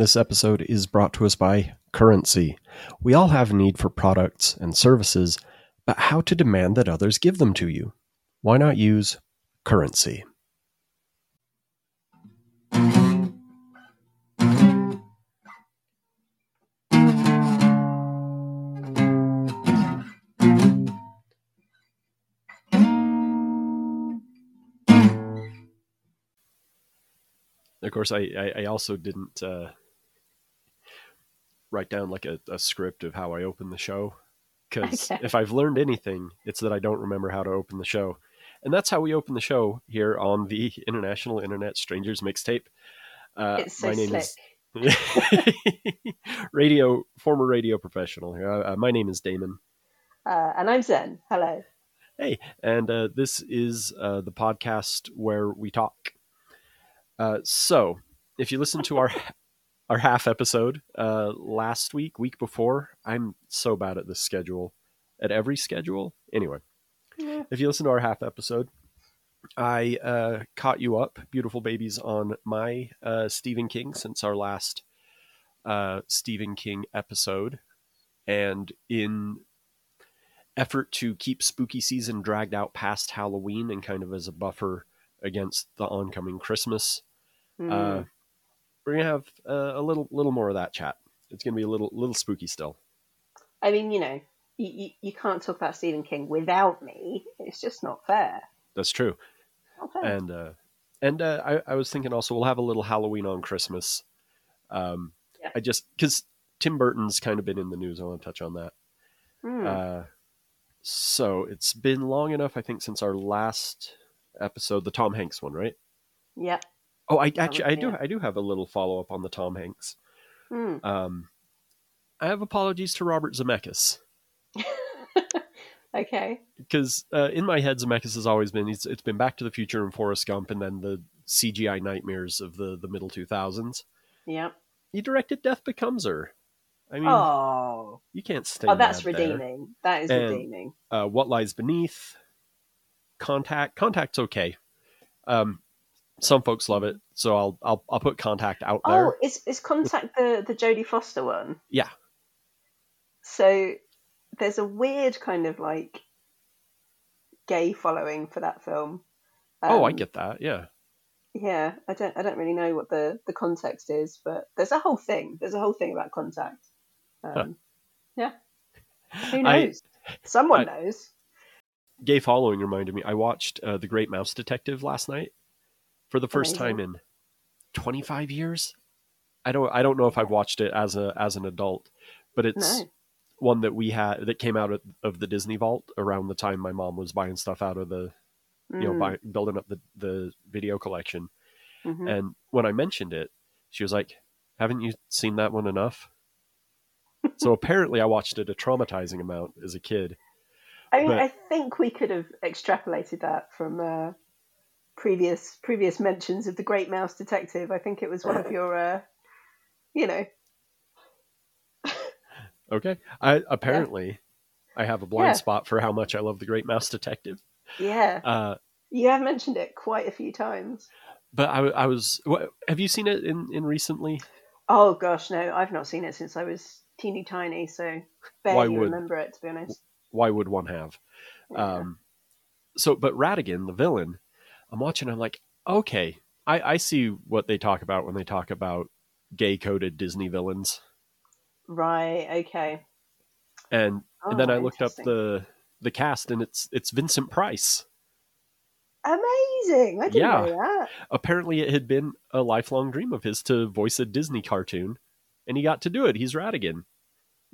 This episode is brought to us by Currency. We all have a need for products and services, but how to demand that others give them to you? Why not use Currency? Of course, I, I, also didn't uh, write down like a, a script of how I open the show because Okay. if I've learned anything, it's that I don't remember how to open the show. And that's how we open the show here on the International Internet Strangers Mixtape. Uh, it's so my name slick. is radio, former radio professional. here. Uh, uh, my name is Damon. Uh, and I'm Zen. Hello. Hey, and uh, this is uh, the podcast where we talk. Uh, so, if you listen to our our half episode uh, last week, week before, I'm so bad at this schedule, at every schedule. Anyway, Yeah. if you listen to our half episode, I uh, caught you up, beautiful babies, on my uh, Stephen King since our last uh, Stephen King episode, and in effort to keep spooky season dragged out past Halloween and kind of as a buffer against the oncoming Christmas, Mm. We're gonna have uh, a little little more of that chat. It's gonna be a little little spooky still. I mean, you know, you, you, you can't talk about Stephen King without me. It's just not fair. That's true. Fair. And uh, and uh, I, I was thinking also we'll have a little Halloween on Christmas. Um, Yeah. I just because Tim Burton's kind of been in the news. I want to touch on that. Mm. Uh, so it's been long enough, I think, since our last episode, the Tom Hanks one, right? yeah. Oh, I actually I do. I do have a little follow up on the Tom Hanks. Mm. Um, I have apologies to Robert Zemeckis Okay. because uh, in my head Zemeckis has always been it's, it's been Back to the Future and Forrest Gump and then the CGI nightmares of the the middle two thousands. Yep. He directed Death Becomes Her. I mean, oh. you can't stay. Oh, that's there. redeeming. That is And- redeeming. Uh, what lies beneath? Contact. Contact's okay. Um, some folks love it, so I'll I'll I'll put Contact out there. Oh, is is Contact the the Jodie Foster one? Yeah. So there's a weird kind of like gay following for that film. oh, I Um, get that. Yeah. Yeah, I don't I don't really know what the the context is, but there's a whole thing. There's a whole thing about Contact. Um, Yeah. Who I- knows? Someone I- knows. gay following reminded me. I watched uh, The Great Mouse Detective last night for the first Amazing. time in 25 years. I don't I don't know if I've watched it as a as an adult, but it's No. one that we had that came out of, of the Disney Vault around the time my mom was buying stuff out of the you know Mm, buy, building up the the video collection. mhm. And when I mentioned it, she was like, "Haven't you seen that one enough?" so apparently, I watched it a traumatizing amount as a kid. I mean, but- I think we could have extrapolated that from uh, previous previous mentions of the Great Mouse Detective. I think it was one of your, uh, you know, Okay. I apparently I have a blind Yeah. spot for how much I love the Great Mouse Detective. yeah. Uh, You have mentioned it quite a few times. but I, I was. What, have you seen it in, in recently? Oh gosh, no, I've not seen it since I was teeny tiny, so Why barely would- remember it to be honest. Why would one have? Yeah. Um, so, but Ratigan, the villain, I'm watching. I'm like, okay, I, I see what they talk about when they talk about gay coded Disney villains. right, okay. And and then Oh, I looked up the the cast, and it's it's Vincent Price. Amazing! I didn't Yeah. know that. Apparently, it had been a lifelong dream of his to voice a Disney cartoon, and he got to do it. He's Ratigan.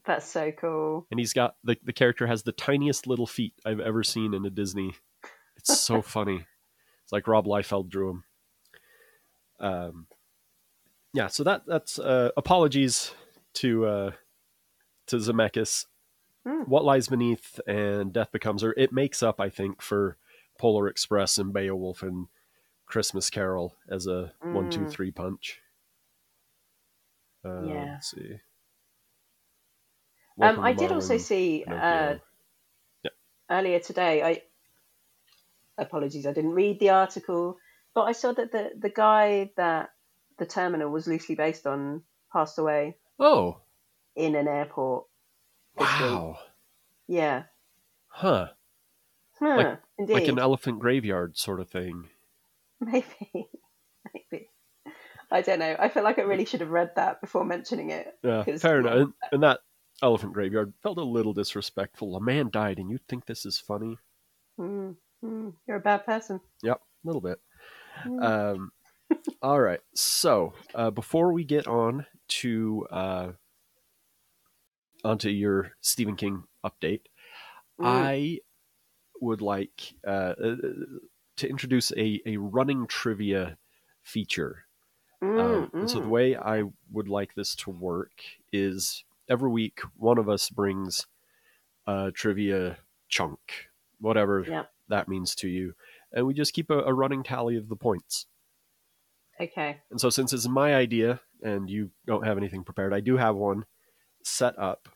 That's so cool. and he's got the the character has the tiniest little feet I've ever seen in a Disney. It's so funny. It's like Rob Liefeld drew him. Um, yeah. So that that's uh, apologies to uh, to Zemeckis. Hmm. What lies beneath and Death Becomes Her. It makes up, I think, for Polar Express and Beowulf and Christmas Carol as a one, two, Mm. three punch. Uh, Yeah. Let's see. Um, I did also see uh, Pinocchio. earlier today. I apologies, I didn't read the article, but I saw that the the guy that the terminal was loosely based on passed away Oh, in an airport. this week. wow. Yeah. Huh. Huh, Like- indeed. Like an elephant graveyard sort of thing. Maybe. Maybe. I don't know. I feel like I really should have read that before mentioning it. Yeah, fair enough. And, and that elephant graveyard felt a little disrespectful. A man died, and you think this is funny? Mm, mm, you're a bad person. Yep, a little bit. Mm. Um, all right. So uh, before we get on to uh, onto your Stephen King update, Mm. I would like uh, uh, to introduce a, a running trivia feature. Mm, Um, and so the mm. way I would like this to work is every week one of us brings a trivia chunk, whatever. That means to you, and we just keep a, a running tally of the points. Okay. And so since it's my idea and you don't have anything prepared, I do have one set up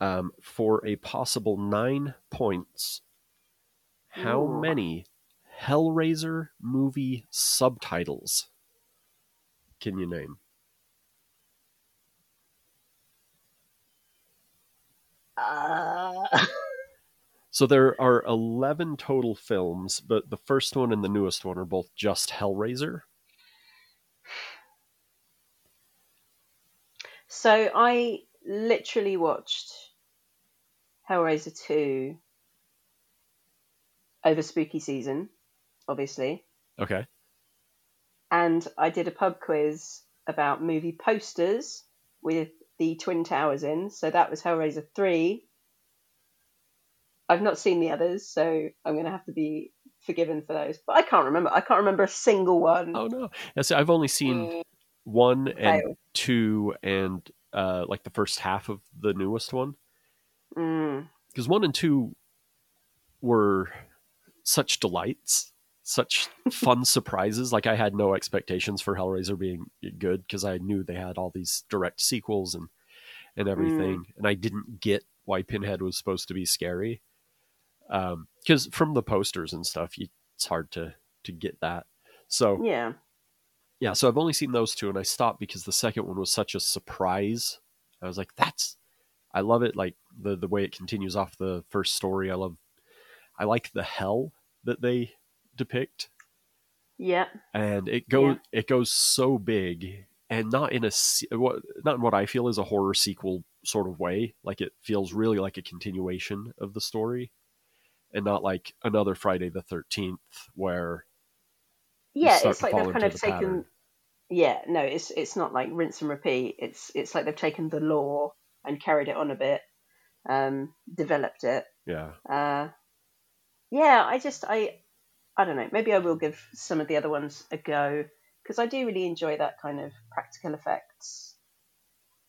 um, for a possible nine points. How Ooh. many Hellraiser movie subtitles can you name? Uh, So there are 11 total films, but the first one and the newest one are both just Hellraiser. so I literally watched Hellraiser 2 over spooky season, obviously. Okay. and I did a pub quiz about movie posters with the Twin Towers in. So that was Hellraiser 3. I've not seen the others, so I'm going to have to be forgiven for those. But I can't remember. I can't remember a single one. Oh no. Yeah, see, I've only seen Mm, one and two and uh, like the first half of the newest one. Mm, Because one and two were such delights, such fun surprises. Like I had no expectations for Hellraiser being good because I knew they had all these direct sequels and and everything, and I didn't get why Pinhead was supposed to be scary. Um, because from the posters and stuff, you, it's hard to to get that. So yeah. yeah, so I've only seen those two, and I stopped because the second one was such a surprise. I was like, "That's, I love it." Like the the way it continues off the first story. I love, I like the hell that they depict, Yeah. and it goes it goes so big, and not in a what not in what I feel is a horror sequel sort of way. Like it feels really like a continuation of the story, and not like another Friday the Thirteenth where Yeah, it's like they've kind of the taken. pattern. Yeah, no, it's it's not like rinse and repeat. It's it's like they've taken the law and carried it on a bit, um, developed it, yeah. Uh, yeah, I just I I don't know. Maybe I will give some of the other ones a go because I do really enjoy that kind of practical effects.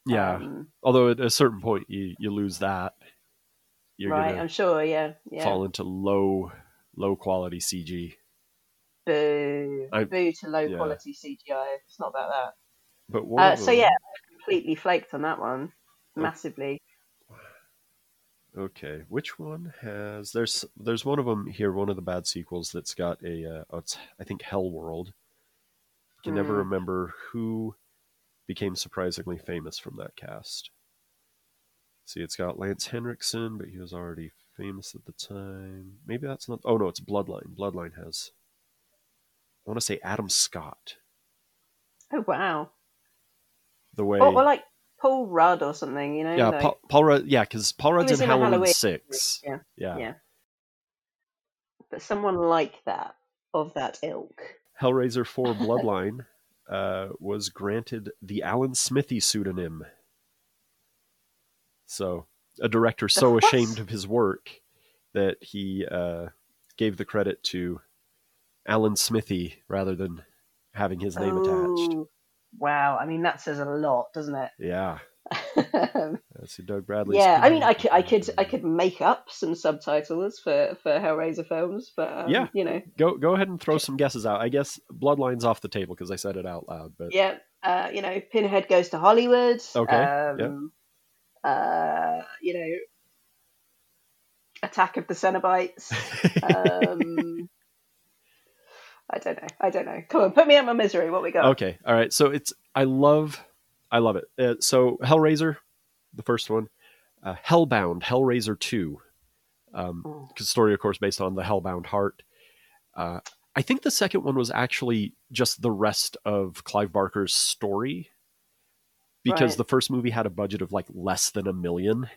Yeah, Um, although at a certain point you, you lose that, you're right. I'm sure. Yeah. Yeah. fall into low low quality CG. Boo. I- Boo to low yeah. quality CGI. It's not about that. But Uh, so yeah, I completely flaked on that one massively. Okay, which one has there's there's one of them here, one of the bad sequels that's got a uh, oh, it's I think Hell World. I can never Hmm. remember who became surprisingly famous from that cast. See, it's got Lance Henriksen, but he was already famous at the time. Maybe that's not. Oh no, it's Bloodline. Bloodline has. I want to say Adam Scott. Oh wow. The way. Or, or like Paul Rudd or something. You know. yeah, like, Paul, Paul Rudd. Yeah, because Paul Rudd's in in Halloween, Halloween Six. Yeah. Yeah. Yeah. But someone like that of that ilk. Hellraiser 4 Bloodline uh, was granted the Alan Smithee pseudonym. So, a director so ashamed of his work that he uh, gave the credit to Alan Smithee rather than having his name attached. Wow, I mean that says a lot, doesn't it? Yeah, that's who Doug Bradley. Yeah, I mean, I could, I could, I could make up some subtitles for for Hellraiser films, but um, Yeah. you know, go go ahead and throw some guesses out. I guess Bloodline's off the table because I said it out loud. But yeah, uh, you know, Pinhead goes to Hollywood. Okay, Um, uh, you know, Attack of the Cenobites. Um, I don't know. I don't know. Come on, put me out my misery. What we got? Okay, all right. So it's I love I love it. Uh, so Hellraiser, the first one, uh, Hellbound, Hellraiser two, um, Oh. story of course based on the Hellbound Heart. Uh, I think the second one was actually just the rest of Clive Barker's story, because Right. the first movie had a budget of like less than a million,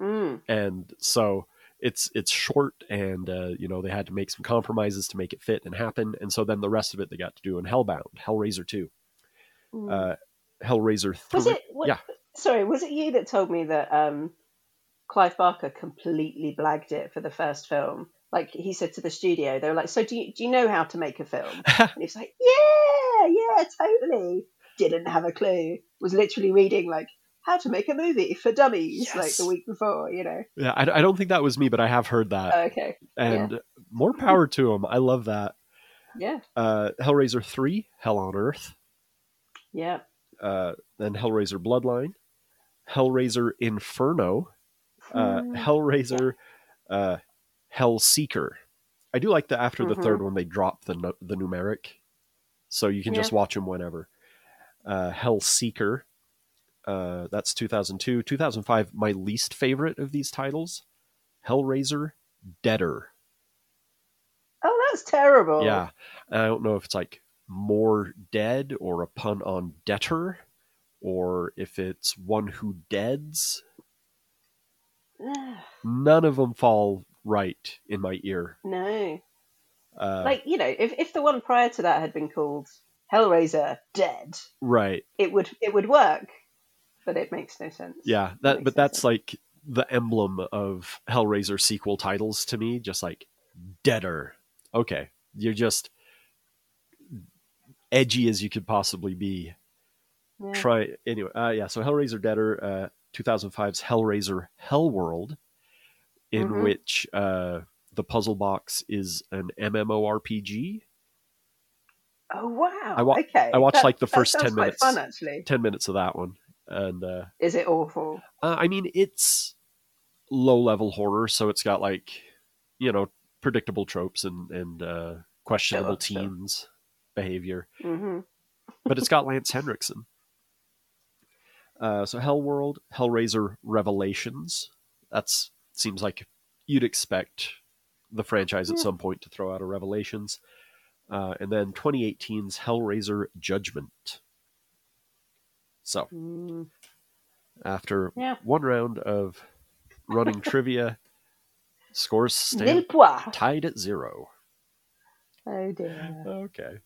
Mm. and so it's it's short, and uh, you know they had to make some compromises to make it fit and happen, and so then the rest of it they got to do in Hellbound, Hellraiser two, Mm. uh, Hellraiser three. was it? What, yeah. Sorry, was it you that told me that um, Clive Barker completely blagged it for the first film? Like he said to the studio, they were like, "So do you do you know how to make a film?" And he was like, "Yeah, yeah, totally." Didn't have a clue. Was literally reading like how to make a movie for dummies like the week before. You know. Yeah, I, I don't think that was me, but I have heard that, Oh, okay. and more power to him. I love that. Yeah. Uh, Hellraiser three, Hell on Earth, Yeah. uh, then Hellraiser Bloodline, Hellraiser Inferno, uh, Mm. Hellraiser uh, Hell Seeker. I do like that after the Mhm. third one they drop the the numeric, so you can just watch them whenever. Uh, Hell Seeker, uh, that's 2002. 2005, my least favorite of these titles, Hellraiser Deader. Oh, that's terrible. Yeah, I don't know if it's like more dead or a pun on debtor, or if it's one who deads. None of them fall right in my ear. no. Uh, Like you know, if if the one prior to that had been called Hellraiser Dead, right? it would it would work, but it makes no sense. Yeah, that. But no that's sense. like the emblem of Hellraiser sequel titles to me. Just like deader. Okay, you're just edgy as you could possibly be. Yeah. try anyway uh yeah so hellraiser deader uh 2005's hellraiser hellworld in Mhm. which uh the puzzle box is an mmorpg Oh wow. I wa- okay. I watched, like, the first 10 minutes. Fun actually. 10 minutes of that one and uh, Is it awful? uh i mean it's low level horror so it's got like you know predictable tropes and and uh questionable Sure, sure. teens behavior hmm but it's got Lance Henriksen. Uh, so Hellworld, Hellraiser Revelations. That's seems like you'd expect the franchise at Yeah. some point to throw out a Revelations, uh, and then 2018's Hellraiser Judgment. So Mm. after Yeah. one round of running trivia, scores stand tied at zero. Oh dear. Okay.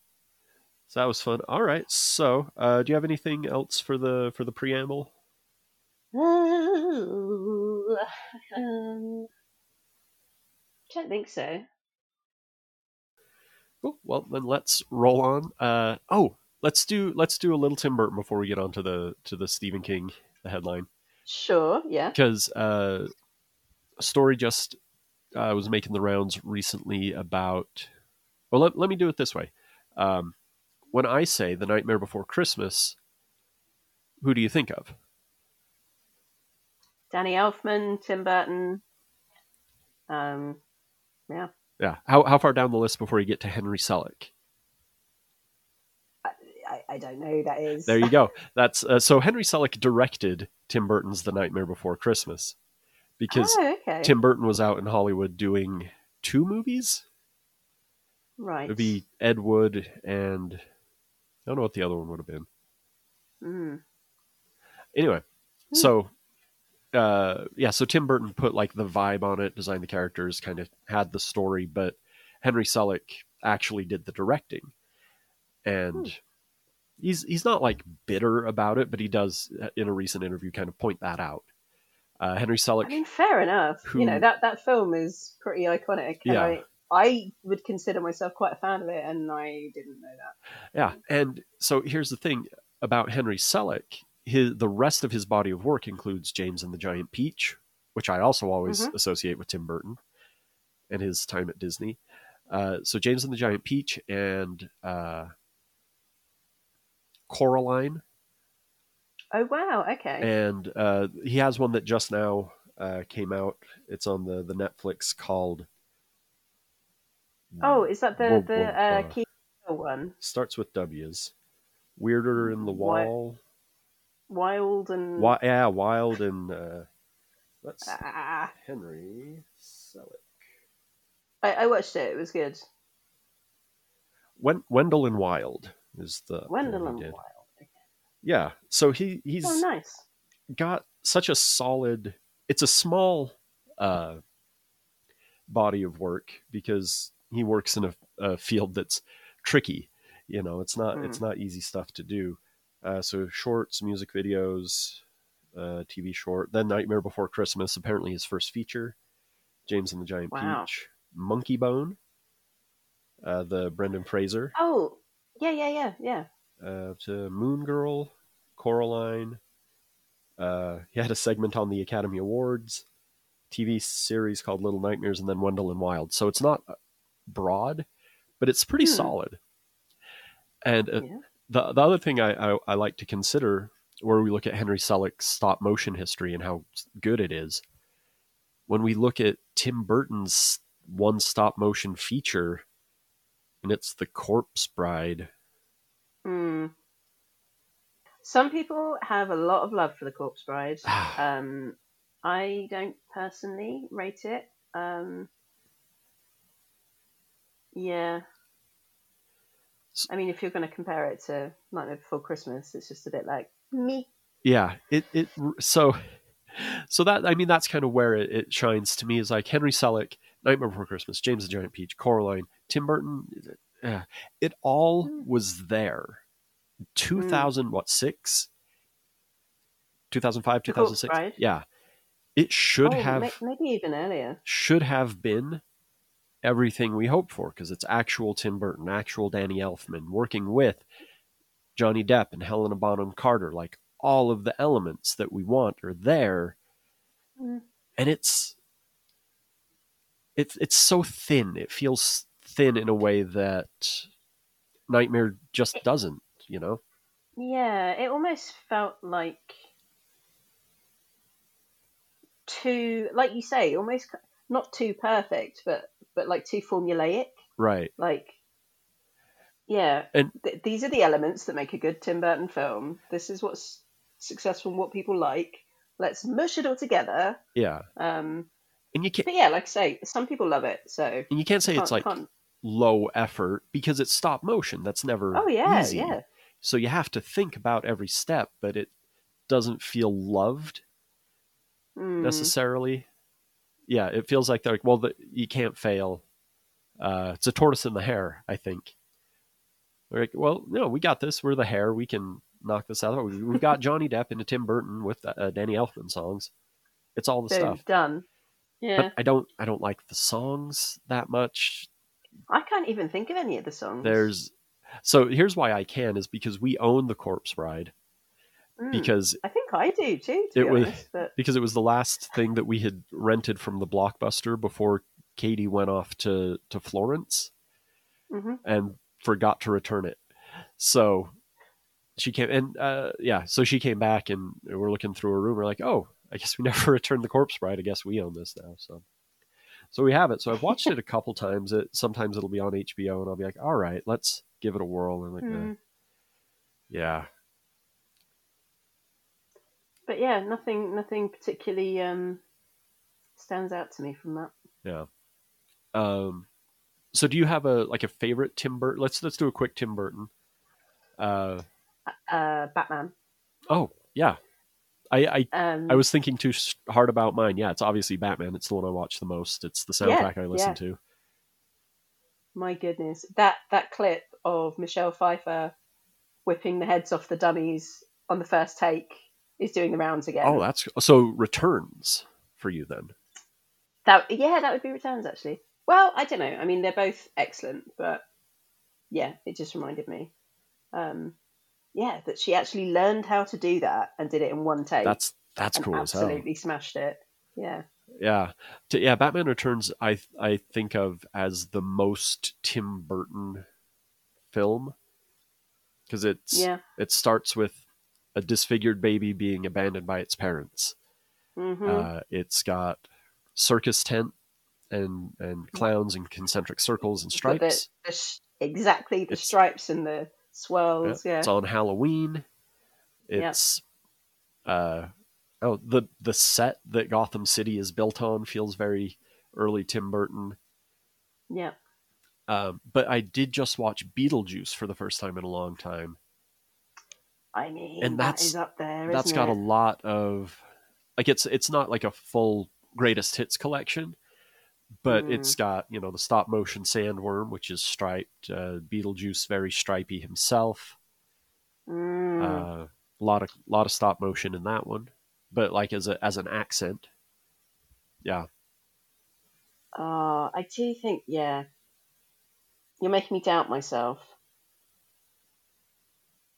So that was fun. All right. So, uh, do you have anything else for the for the preamble? Oh, um, don't think so. Cool. Well, then let's roll on. Uh, oh, let's do let's do a little Tim Burton before we get on to the to the Stephen King the headline Sure. Yeah. because uh, a story just uh, was making the rounds recently about. Well, let, let me do it this way. Um, when I say the Nightmare Before Christmas, who do you think of? Danny Elfman, Tim Burton. Um, yeah. Yeah. How how far down the list before you get to Henry Selick? I, I don't know who that is. There you go. That's uh, so Henry Selick directed Tim Burton's The Nightmare Before Christmas because oh, okay. Tim Burton was out in Hollywood doing two movies. right. It'd be Ed Wood and I don't know what the other one would have been. Mm. Anyway, Hmm. so uh, yeah, so Tim Burton put like the vibe on it, designed the characters, kind of had the story, but Henry Selick actually did the directing, and Hmm. he's he's not like bitter about it, but he does uh, in a recent interview kind of point that out. Uh, Henry Selick, I mean, fair enough. Who- You know that that film is pretty iconic. and Yeah. I, I would consider myself quite a fan of it, and I didn't know that. Yeah, and so here's the thing about Henry Selick. His the rest of his body of work includes James and the Giant Peach, which I also always Mhm. associate with Tim Burton and his time at Disney. Uh, so James and the Giant Peach and uh, Coraline, Oh wow. Okay. and uh, he has one that just now uh, came out. It's on the the Netflix called. oh, is that the Whoa, the whoa, uh, key one? starts with W's. Weirder in the What? Wild and Wi- yeah, Wild and uh, let's Ah, Henry Selick. I, I watched it. It was good. Wen- Wendell and Wild is the one Wendell and did. Wild. Yeah, so he he's Oh, nice. got such a solid. It's a small uh, body of work because he works in a, a field that's tricky. You know, it's not it's not easy stuff to do. Uh, so shorts, music videos, uh, TV short. Then Nightmare Before Christmas, apparently his first feature. James and the Giant Wow. Peach, Monkey Bone, uh, the Brendan Fraser, Oh, yeah, yeah, yeah, yeah. uh, to Moon Girl, Coraline. Uh, he had a segment on the Academy Awards, TV series called Little Nightmares, and then Wendell and Wild. So it's not broad, but it's pretty Hmm. solid. And uh, Yeah. The the other thing I, I I like to consider, where we look at Henry Selick's stop motion history and how good it is, when we look at Tim Burton's one stop motion feature, and it's The Corpse Bride. Hmm. Some people have a lot of love for the Corpse Bride. Um, I don't personally rate it. Um, yeah. I mean, if you're going to compare it to Nightmare Before Christmas, it's just a bit like me. yeah it it so so that i mean that's kind of where it, it shines to me is like henry selick nightmare before christmas james the giant peach coraline tim burton uh, it all Mm. was there 2000 what six 2005 The Corpse 2006 Bride? yeah it should Oh, have may- maybe even earlier. should have been everything we hope for because it's actual Tim Burton, actual Danny Elfman working with Johnny Depp and Helena Bonham Carter. Like all of the elements that we want are there, Mm. and it's it's it's so thin. It feels thin in a way that Nightmare just doesn't. You know? Yeah, it almost felt like too, like you say, almost not too perfect, but but like too formulaic. Right. Like, yeah, And- th- these are the elements that make a good Tim Burton film. This is what's successful and what people like. Let's mush it all together. Yeah. Um, And you can't but yeah, like I say, some people love it. So and you can't say can't- it's like can't- low effort because it's stop motion. That's never oh yeah, easy. yeah, So you have to think about every step, but it doesn't feel loved Mm. necessarily. Yeah, it feels like they're like, well, the, you can't fail. Uh, it's a tortoise and the hare, I think. They're like, well, no, we got this. We're the hare. We can knock this out. We- We've got Johnny Depp into Tim Burton with uh, Danny Elfman songs. It's all the Boom, stuff. done. Yeah, But I don't, I don't like the songs that much. I can't even think of any of the songs. There's, so here's why I can is because we own the Corpse Bride Mm. because I think I do too. To It was- honest, but because it was the last thing that we had rented from the blockbuster before Katie went off to to Florence mhm. and forgot to return it. So she came and uh, yeah, so she came back and we're looking through her room. We're like, oh, I guess we never returned the Corpse Bride. I guess we own this now. So so we have it. So I've watched it a couple times. It sometimes it'll be on HBO and I'll be like, all right, let's give it a whirl. And like, Mm. yeah, but yeah, nothing, nothing particularly um, stands out to me from that. Yeah. Um, so do you have a like a favorite Tim Burton? Let's let's do a quick Tim Burton. Uh, Uh, Batman. oh yeah, I I, Um, I was thinking too hard about mine. Yeah, it's obviously Batman. It's the one I watch the most. It's the Yeah, soundtrack I listen yeah. to. My goodness, that that clip of Michelle Pfeiffer whipping the heads off the dummies on the first take is doing the rounds again. Oh, that's so returns for you then. that yeah, that would be returns actually. Well, I don't know. I mean, they're both excellent, but yeah, it just reminded me. Um, yeah, that she actually learned how to do that and did it in one take. That's that's cool as hell. absolutely smashed it. Yeah. Yeah, yeah. Batman Returns, I I think of as the most Tim Burton film because it's Yeah. it starts with a disfigured baby being abandoned by its parents. hmm Uh, it's got circus tent and and clowns and concentric circles and But the- stripes. the sh- exactly the It's- stripes and the swirls. Yeah. It's on Halloween. Yeah. It's uh, oh the the set that Gotham City is built on feels very early Tim Burton. Yeah. Um, but I did just watch Beetlejuice for the first time in a long time. I mean, And that that's- is up there. That's got it? a lot of like it's it's not like a full greatest hits collection, but Mm. it's got you know the stop motion sandworm, which is striped. Uh, Beetlejuice very stripy himself. Mm. Uh, a lot of lot of stop motion in that one, but like as a as an accent, yeah, Oh, I do think, yeah. You're making me doubt myself.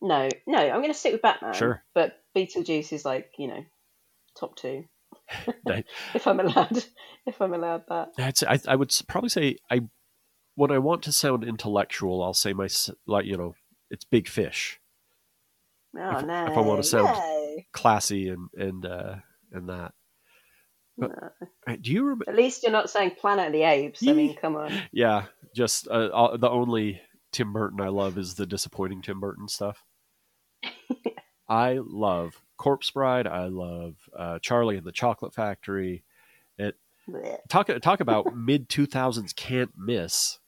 No, no, I'm going to stick with Batman. Sure. But Beetlejuice is like, you know, top two. If I'm allowed, if I'm allowed that. I'd I, I would probably say I when I want to sound intellectual, I'll say my like you know it's Big Fish, Oh If- no! if I wanna sound- no. classy and and uh, and that. But- No. Do you remember? At least you're not saying Planet of the Apes. I mean, come on. Yeah, just uh, the only Tim Burton I love is the disappointing Tim Burton stuff. I love Corpse Bride. I love uh, Charlie and the Chocolate Factory. Blech. Talk talk about mid two thousands can't miss.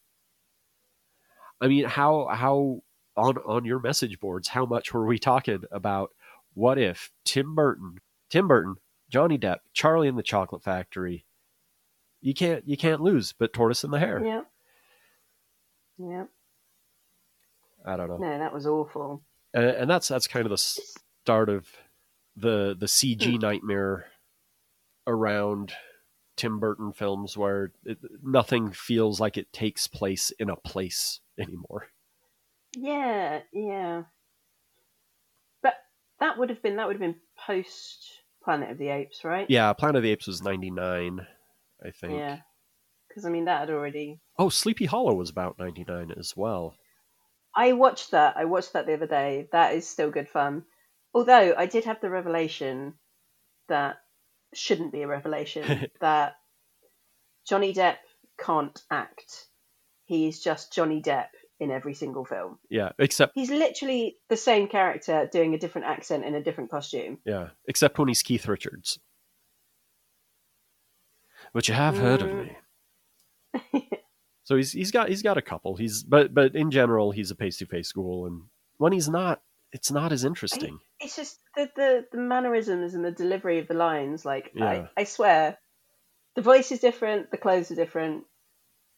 I mean, how how on on your message boards? How much were we talking about? What if Tim Burton, Tim Burton, Johnny Depp, Charlie and the Chocolate Factory? You can't you can't lose, but Tortoise and the Hare. Yeah. Yeah. I don't know. No, that was awful. And, and that's that's kind of the start of the the CG Hmm. nightmare around Tim Burton films, where it, nothing feels like it takes place in a place anymore. Yeah, yeah. But that would have been that would have been post Planet of the Apes, right? Yeah, Planet of the Apes was ninety nine, I think. Yeah. Because I mean, that had already. Oh, Sleepy Hollow was about ninety nine as well. I watched that. I watched that the other day. That is still good fun. Although I did have the revelation that shouldn't be a revelation that Johnny Depp can't act. He's just Johnny Depp in every single film. Yeah, except He's literally the same character doing a different accent in a different costume. yeah, except when he's Keith Richards. But you have heard of Mm. me. so he's he's got he's got a couple. He's but but in general he's a face to face ghoul, and when he's not, it's not as interesting. It's just the, the, the mannerisms and the delivery of the lines. Like, Yeah. I, I swear, the voice is different, the clothes are different.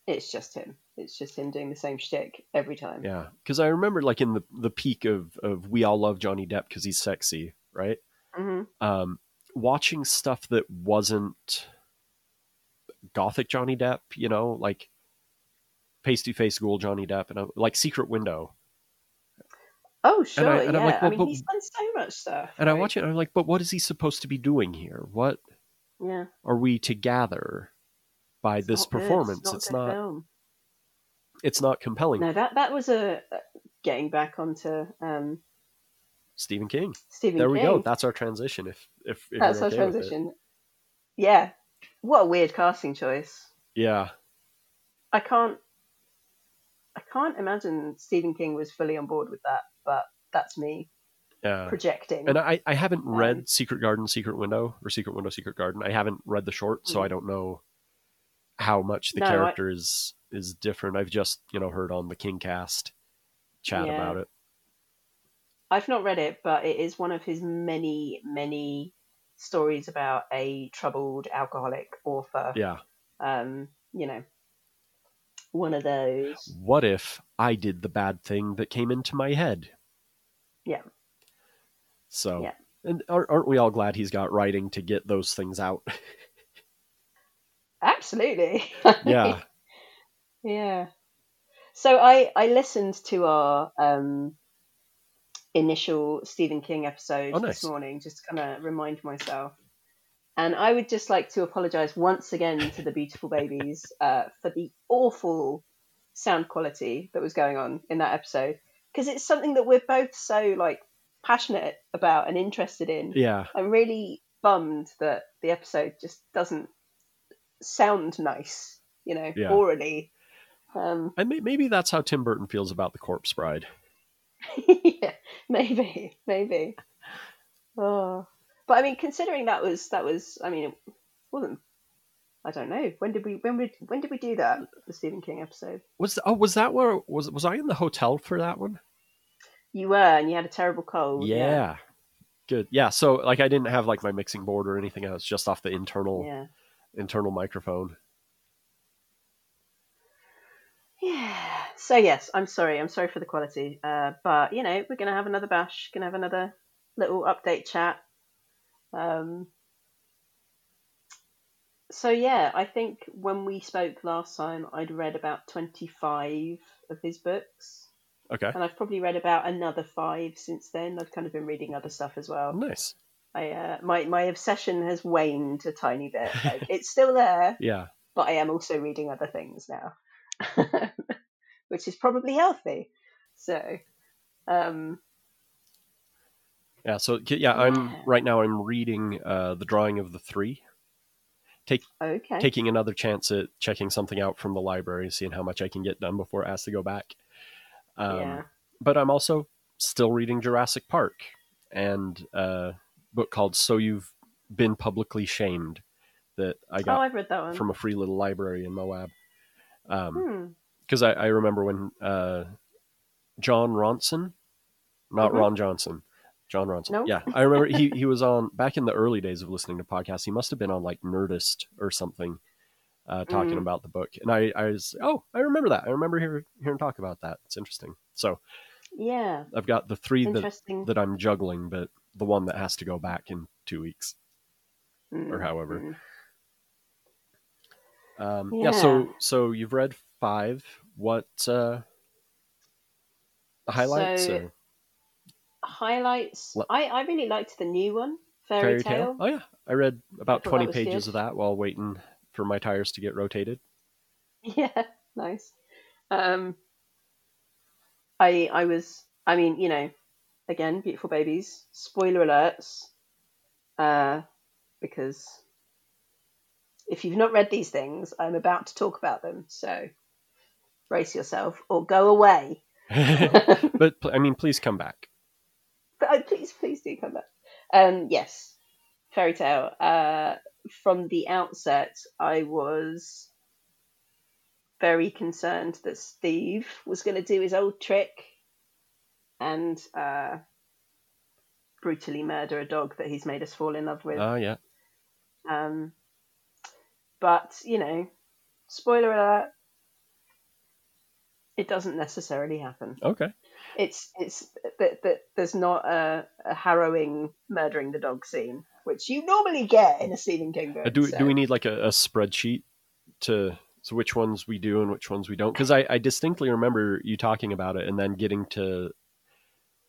It's just him. It's just him doing the same shtick every time. Yeah, because I remember like in the the peak of of we all love Johnny Depp because he's sexy, right? hmm Um, watching stuff that wasn't gothic Johnny Depp, you know, like to face ghoul Johnny Depp, and I, like Secret Window. Oh, sure. and yeah. I'm like, I mean, but- he's done so much stuff. And I watch it, and I'm like, but what is he supposed to be doing here? What Yeah. are we to gather by It's this performance? It's not, it's not. Film. It's not compelling. No, that that was a getting back onto um, Stephen King. Stephen There we go. That's our transition. If if, if That's our okay it. transition. Yeah. What a weird casting choice. Yeah, I can't I can't imagine Stephen King was fully on board with that, but that's me projecting. And I, I haven't Um, read Secret Garden, Secret Window, or Secret Window, Secret Garden. I haven't read the short, so Mhm. I don't know how much the No, I- character is is different. I've just you know heard on the King cast chat Yeah. about it. I've not read it, but it is one of his many, many stories about a troubled alcoholic author. Yeah. Um, you know, one of those. What if I did the bad thing that came into my head? Yeah. So, Yeah. and aren't we all glad he's got writing to get those things out? Absolutely. yeah. Yeah. So I I listened to our um initial Stephen King episode Oh, this morning just to kind of remind myself. And I would just like to apologize once again to the beautiful babies uh, for the awful sound quality that was going on in that episode because it's something that we're both so like passionate about and interested in. Yeah. I'm really bummed that the episode just doesn't sound nice, you know, Yeah. orally. Um, And may, maybe that's how Tim Burton feels about the Corpse Bride. yeah, maybe, maybe. Oh, but I mean, considering that was that was, I mean, it wasn't. I don't know. When did we when we when did we do that? The Stephen King episode. Was oh was that where was was I in the hotel for that one? You were, and you had a terrible cold. Yeah. Good. Yeah. So like I didn't have like my mixing board or anything. I was just off the internal Yeah. internal microphone. Yeah. So yes, I'm sorry. I'm sorry for the quality. Uh, but you know, we're gonna have another bash. Gonna have another little update chat. Um. So yeah, I think when we spoke last time, I'd read about 25 of his books, Okay. and I've probably read about another five since then. I've kind of been reading other stuff as well. Nice. I uh, my my obsession has waned a tiny bit. Like, it's still there, Yeah. but I am also reading other things now, which is probably healthy. So, um, Yeah. So yeah, I'm right now. I'm reading uh, the drawing of the three. okay, taking another chance at checking something out from the library, seeing how much I can get done before it has to go back. Um, Yeah. But I'm also still reading Jurassic Park and a book called "So You've Been Publicly Shamed" that I oh, got I've read that one. from a free little library in Moab. Because Hmm. I, I remember when uh, Jon Ronson, not Mhm. Ron Johnson, Jon Ronson. No. Yeah, I remember he he was on back in the early days of listening to podcasts. He must have been on like Nerdist or something, uh, talking Mm. about the book. And I I was oh I remember that. I remember hearing hearing talk about that. It's interesting. So Yeah, I've got the three that that I'm juggling, but the one that has to go back in two weeks Mm, or however. mm. Um, yeah. So Yeah. so you've read five. What uh, highlights? So- or Highlights. I I really liked the new one, Fairy, Tale. Oh yeah, I read about that twenty pages good. of that while waiting for my tires to get rotated. Yeah, nice. Um, I I was I mean you know, again beautiful babies. Spoiler alerts, uh, because if you've not read these things, I'm about to talk about them. So brace yourself or go away. but I mean, please come back. Uh, please please do come back. Um, yes, fairy tale. Uh, from the outset, I was very concerned that Steve was going to do his old trick and uh, brutally murder a dog that he's made us fall in love with. Oh yeah, Um, but you know, spoiler alert, it doesn't necessarily happen. okay. It's it's that that there's not a, a harrowing murdering the dog scene, which you normally get in a Stephen King book. Uh, do so- do we need like a, a spreadsheet to so which ones we do and which ones we don't? Because I, I distinctly remember you talking about it and then getting to,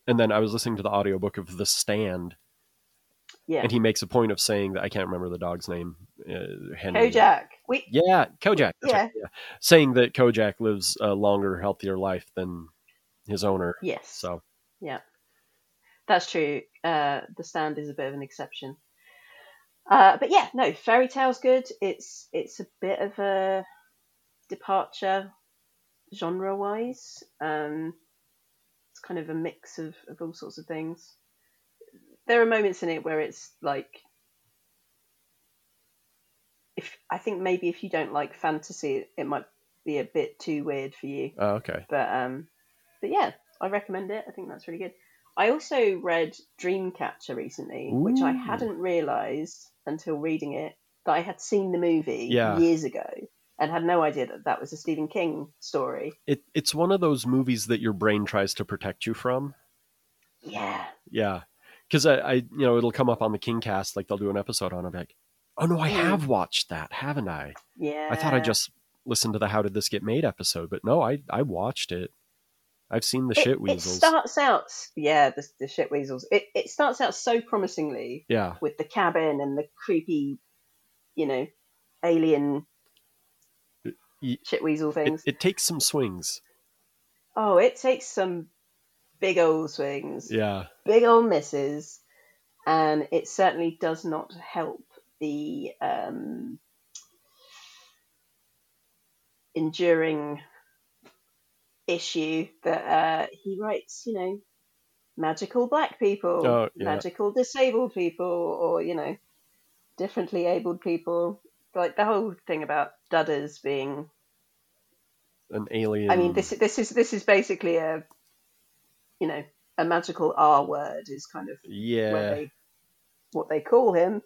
and then I was listening to the audiobook of The Stand, Yeah, and he makes a point of saying that I can't remember the dog's name. Uh, Henry. Kojak. We Yeah, Kojak. Yeah. right, yeah. Saying that Kojak lives a longer, healthier life than his owner. yes, So Yeah, that's true. Uh, the Stand is a bit of an exception. Uh, but yeah, no, Fairy Tale's good. It's it's a bit of a departure genre wise. Um, it's kind of a mix of, of all sorts of things. There are moments in it where it's like if I think maybe if you don't like fantasy, it might be a bit too weird for you. oh, okay. But um, but yeah, I recommend it. I think that's really good. I also read Dreamcatcher recently, which I hadn't realised until reading it that I had seen the movie Yeah. years ago and had no idea that that was a Stephen King story. It it's one of those movies that your brain tries to protect you from. Yeah, Yeah, because I, I, you know, it'll come up on the King Cast, like they'll do an episode on it. Like, oh no, I Mm. have watched that, haven't I? yeah. I thought I just listened to the How Did This Get Made episode, but no, I I watched it. I've seen the it, shit it weasels. starts out, yeah, the, the shit weasels. It it starts out so promisingly yeah, with the cabin and the creepy, you know, alien shit weasel it, things. it takes some swings. Oh, it takes some big old swings, Yeah, big old misses, and it certainly does not help the um, enduring issue that uh, he writes, you know, magical black people, Oh, yeah. magical disabled people, or you know, differently abled people. Like the whole thing about Duddits being. An alien. I mean, this this is this is basically a, you know, a magical R word is kind of Yeah. they, what they call him,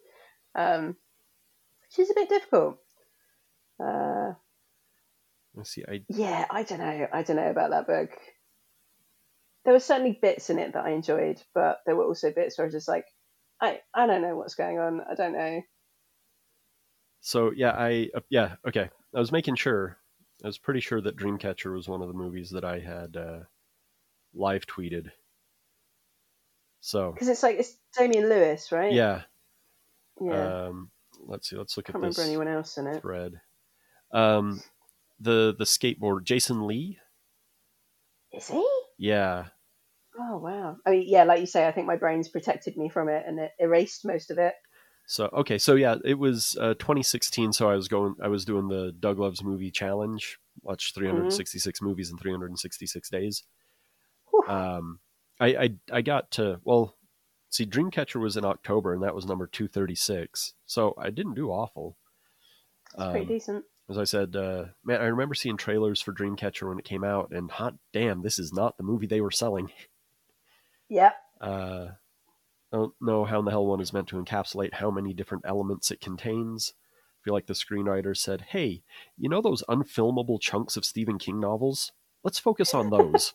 um, which is a bit difficult. Uh, Let's see. I yeah, I don't know. I don't know about that book. There were certainly bits in it that I enjoyed, but there were also bits where I was just like, I, I don't know what's going on. I don't know. so yeah. I uh, yeah. Okay. I was making sure. I was pretty sure that Dreamcatcher was one of the movies that I had uh, live tweeted. So Because it's like, it's Damian Lewis, right? yeah. Yeah. Um, let's see. Let's look Can't at remember anyone else in it. thread. Um, the the skateboard Jason Lee. Is he? Yeah. Oh, wow. I mean, yeah, like you say, I think my brain's protected me from it and it erased most of it. So okay, so yeah, it was uh, 2016. So I was going, I was doing the Doug Loves Movie Challenge, watch 366 movies in 366 days. Whew. Um, I, I I got to well, see, Dreamcatcher was in October, and that was number 236. So I didn't do awful. Pretty Um, decent. As I said, uh, man, I remember seeing trailers for Dreamcatcher when it came out, and hot damn, this is not the movie they were selling. Yeah. Uh, I don't know how in the hell one is meant to encapsulate how many different elements it contains. I feel like the screenwriter said, "Hey, you know those unfilmable chunks of Stephen King novels? Let's focus on those."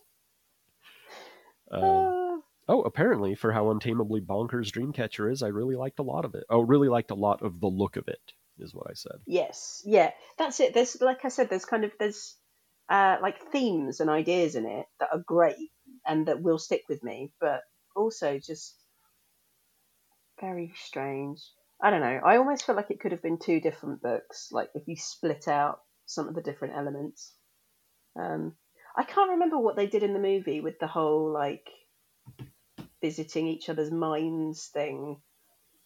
um, Uh, oh, apparently, for how untamably bonkers Dreamcatcher is, I really liked a lot of it. Oh, really liked a lot of the look of it, is what I said. Yes, yeah, that's it. There's like I said, there's kind of there's uh, like themes and ideas in it that are great and that will stick with me, but also just very strange. I don't know. I almost feel like it could have been two different books. Like if you split out some of the different elements. Um, I can't remember what they did in the movie with the whole like visiting each other's minds thing.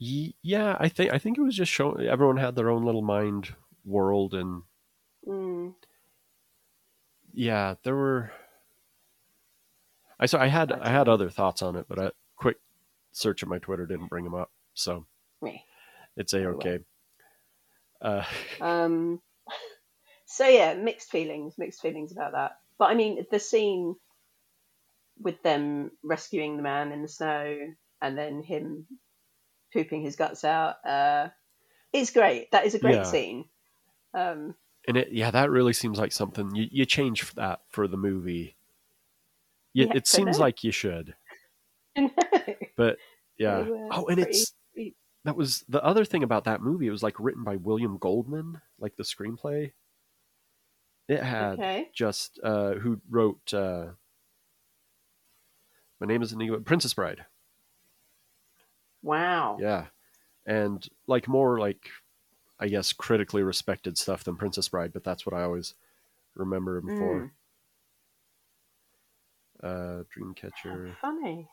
Ye- Yeah, I think I think it was just showing everyone had their own little mind world, and Mm, yeah, there were. I so I had I had other thoughts on it, but a quick search of my Twitter didn't bring them up, so meh. it's a okay. Uh, Um, so yeah, mixed feelings, mixed feelings about that. But I mean, the scene with them rescuing the man in the snow and then him pooping his guts out uh, is great. That is a great Yeah. scene. Um, and it yeah, that really seems like something you you change for that for the movie. You, Yes, it seems like you should, but yeah. Oh, and it's sweet. that was the other thing about that movie. It was like written by William Goldman, like the screenplay. It had okay. just uh, who wrote uh, my name is Inigo Princess Bride. Wow. Yeah, and like more like I guess critically respected stuff than Princess Bride, but that's what I always remember him for. Uh, Dreamcatcher. Funny.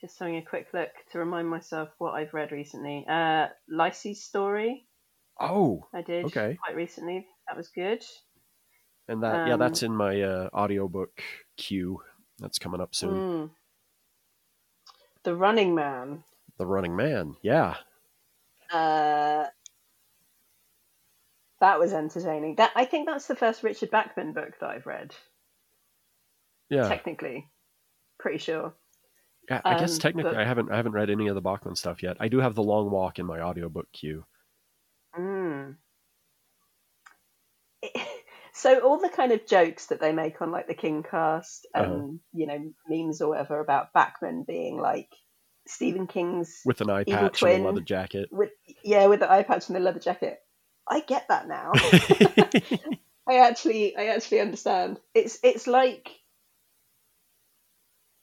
Just having a quick look to remind myself what I've read recently. Uh, Lisey's story. Oh, I did Okay. quite recently. That was good. and that yeah, Um, that's in my uh, audiobook queue. That's coming up soon. Mm. The Running Man. The Running Man. Yeah, Uh, that was entertaining. That I think that's the first Richard Bachman book that I've read. yeah. Technically, pretty sure. Yeah, I guess Um, technically but- I haven't I haven't read any of the Bachman stuff yet. I do have The Long Walk in my audiobook queue. Mm. So all the kind of jokes that they make on like the King cast and Uh-huh. you know memes or whatever about Bachman being like Stephen King's With an eye patch and a leather jacket. with yeah with the eye patch and the leather jacket. I get that now. I actually I actually understand. It's it's like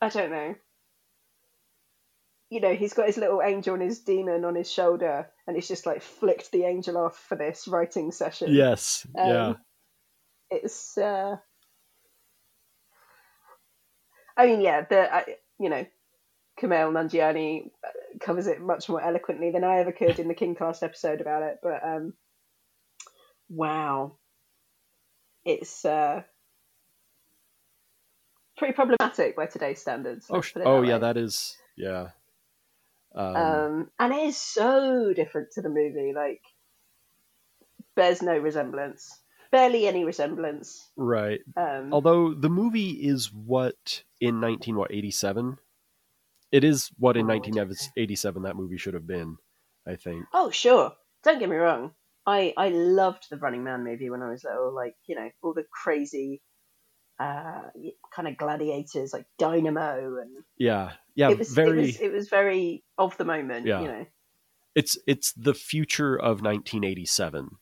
I don't know. You know, he's got his little angel and his demon on his shoulder, and he's just like flicked the angel off for this writing session. yes. Um, yeah. It's uh I mean, yeah, the I, you know, Kumail Nanjiani covers it much more eloquently than I ever could in the Kingcast episode about it. But um, wow, it's uh, pretty problematic by today's standards. Oh, let's sh- put it oh that yeah, way. that is yeah. Um, um, and it is so different to the movie. Like, bears no resemblance, barely any resemblance. right. Um, Although the movie is what in nineteen what eighty seven, it is what in Oh, I nineteen don't know. eighty seven that movie should have been. I think. oh, sure. Don't get me wrong. I I loved the Running Man movie when I was little. Like, you know, all the crazy, uh, kind of gladiators like Dynamo and Yeah, yeah. it was very. it was it was very of the moment. Yeah. You know. It's it's the future of nineteen eighty seven. Yeah.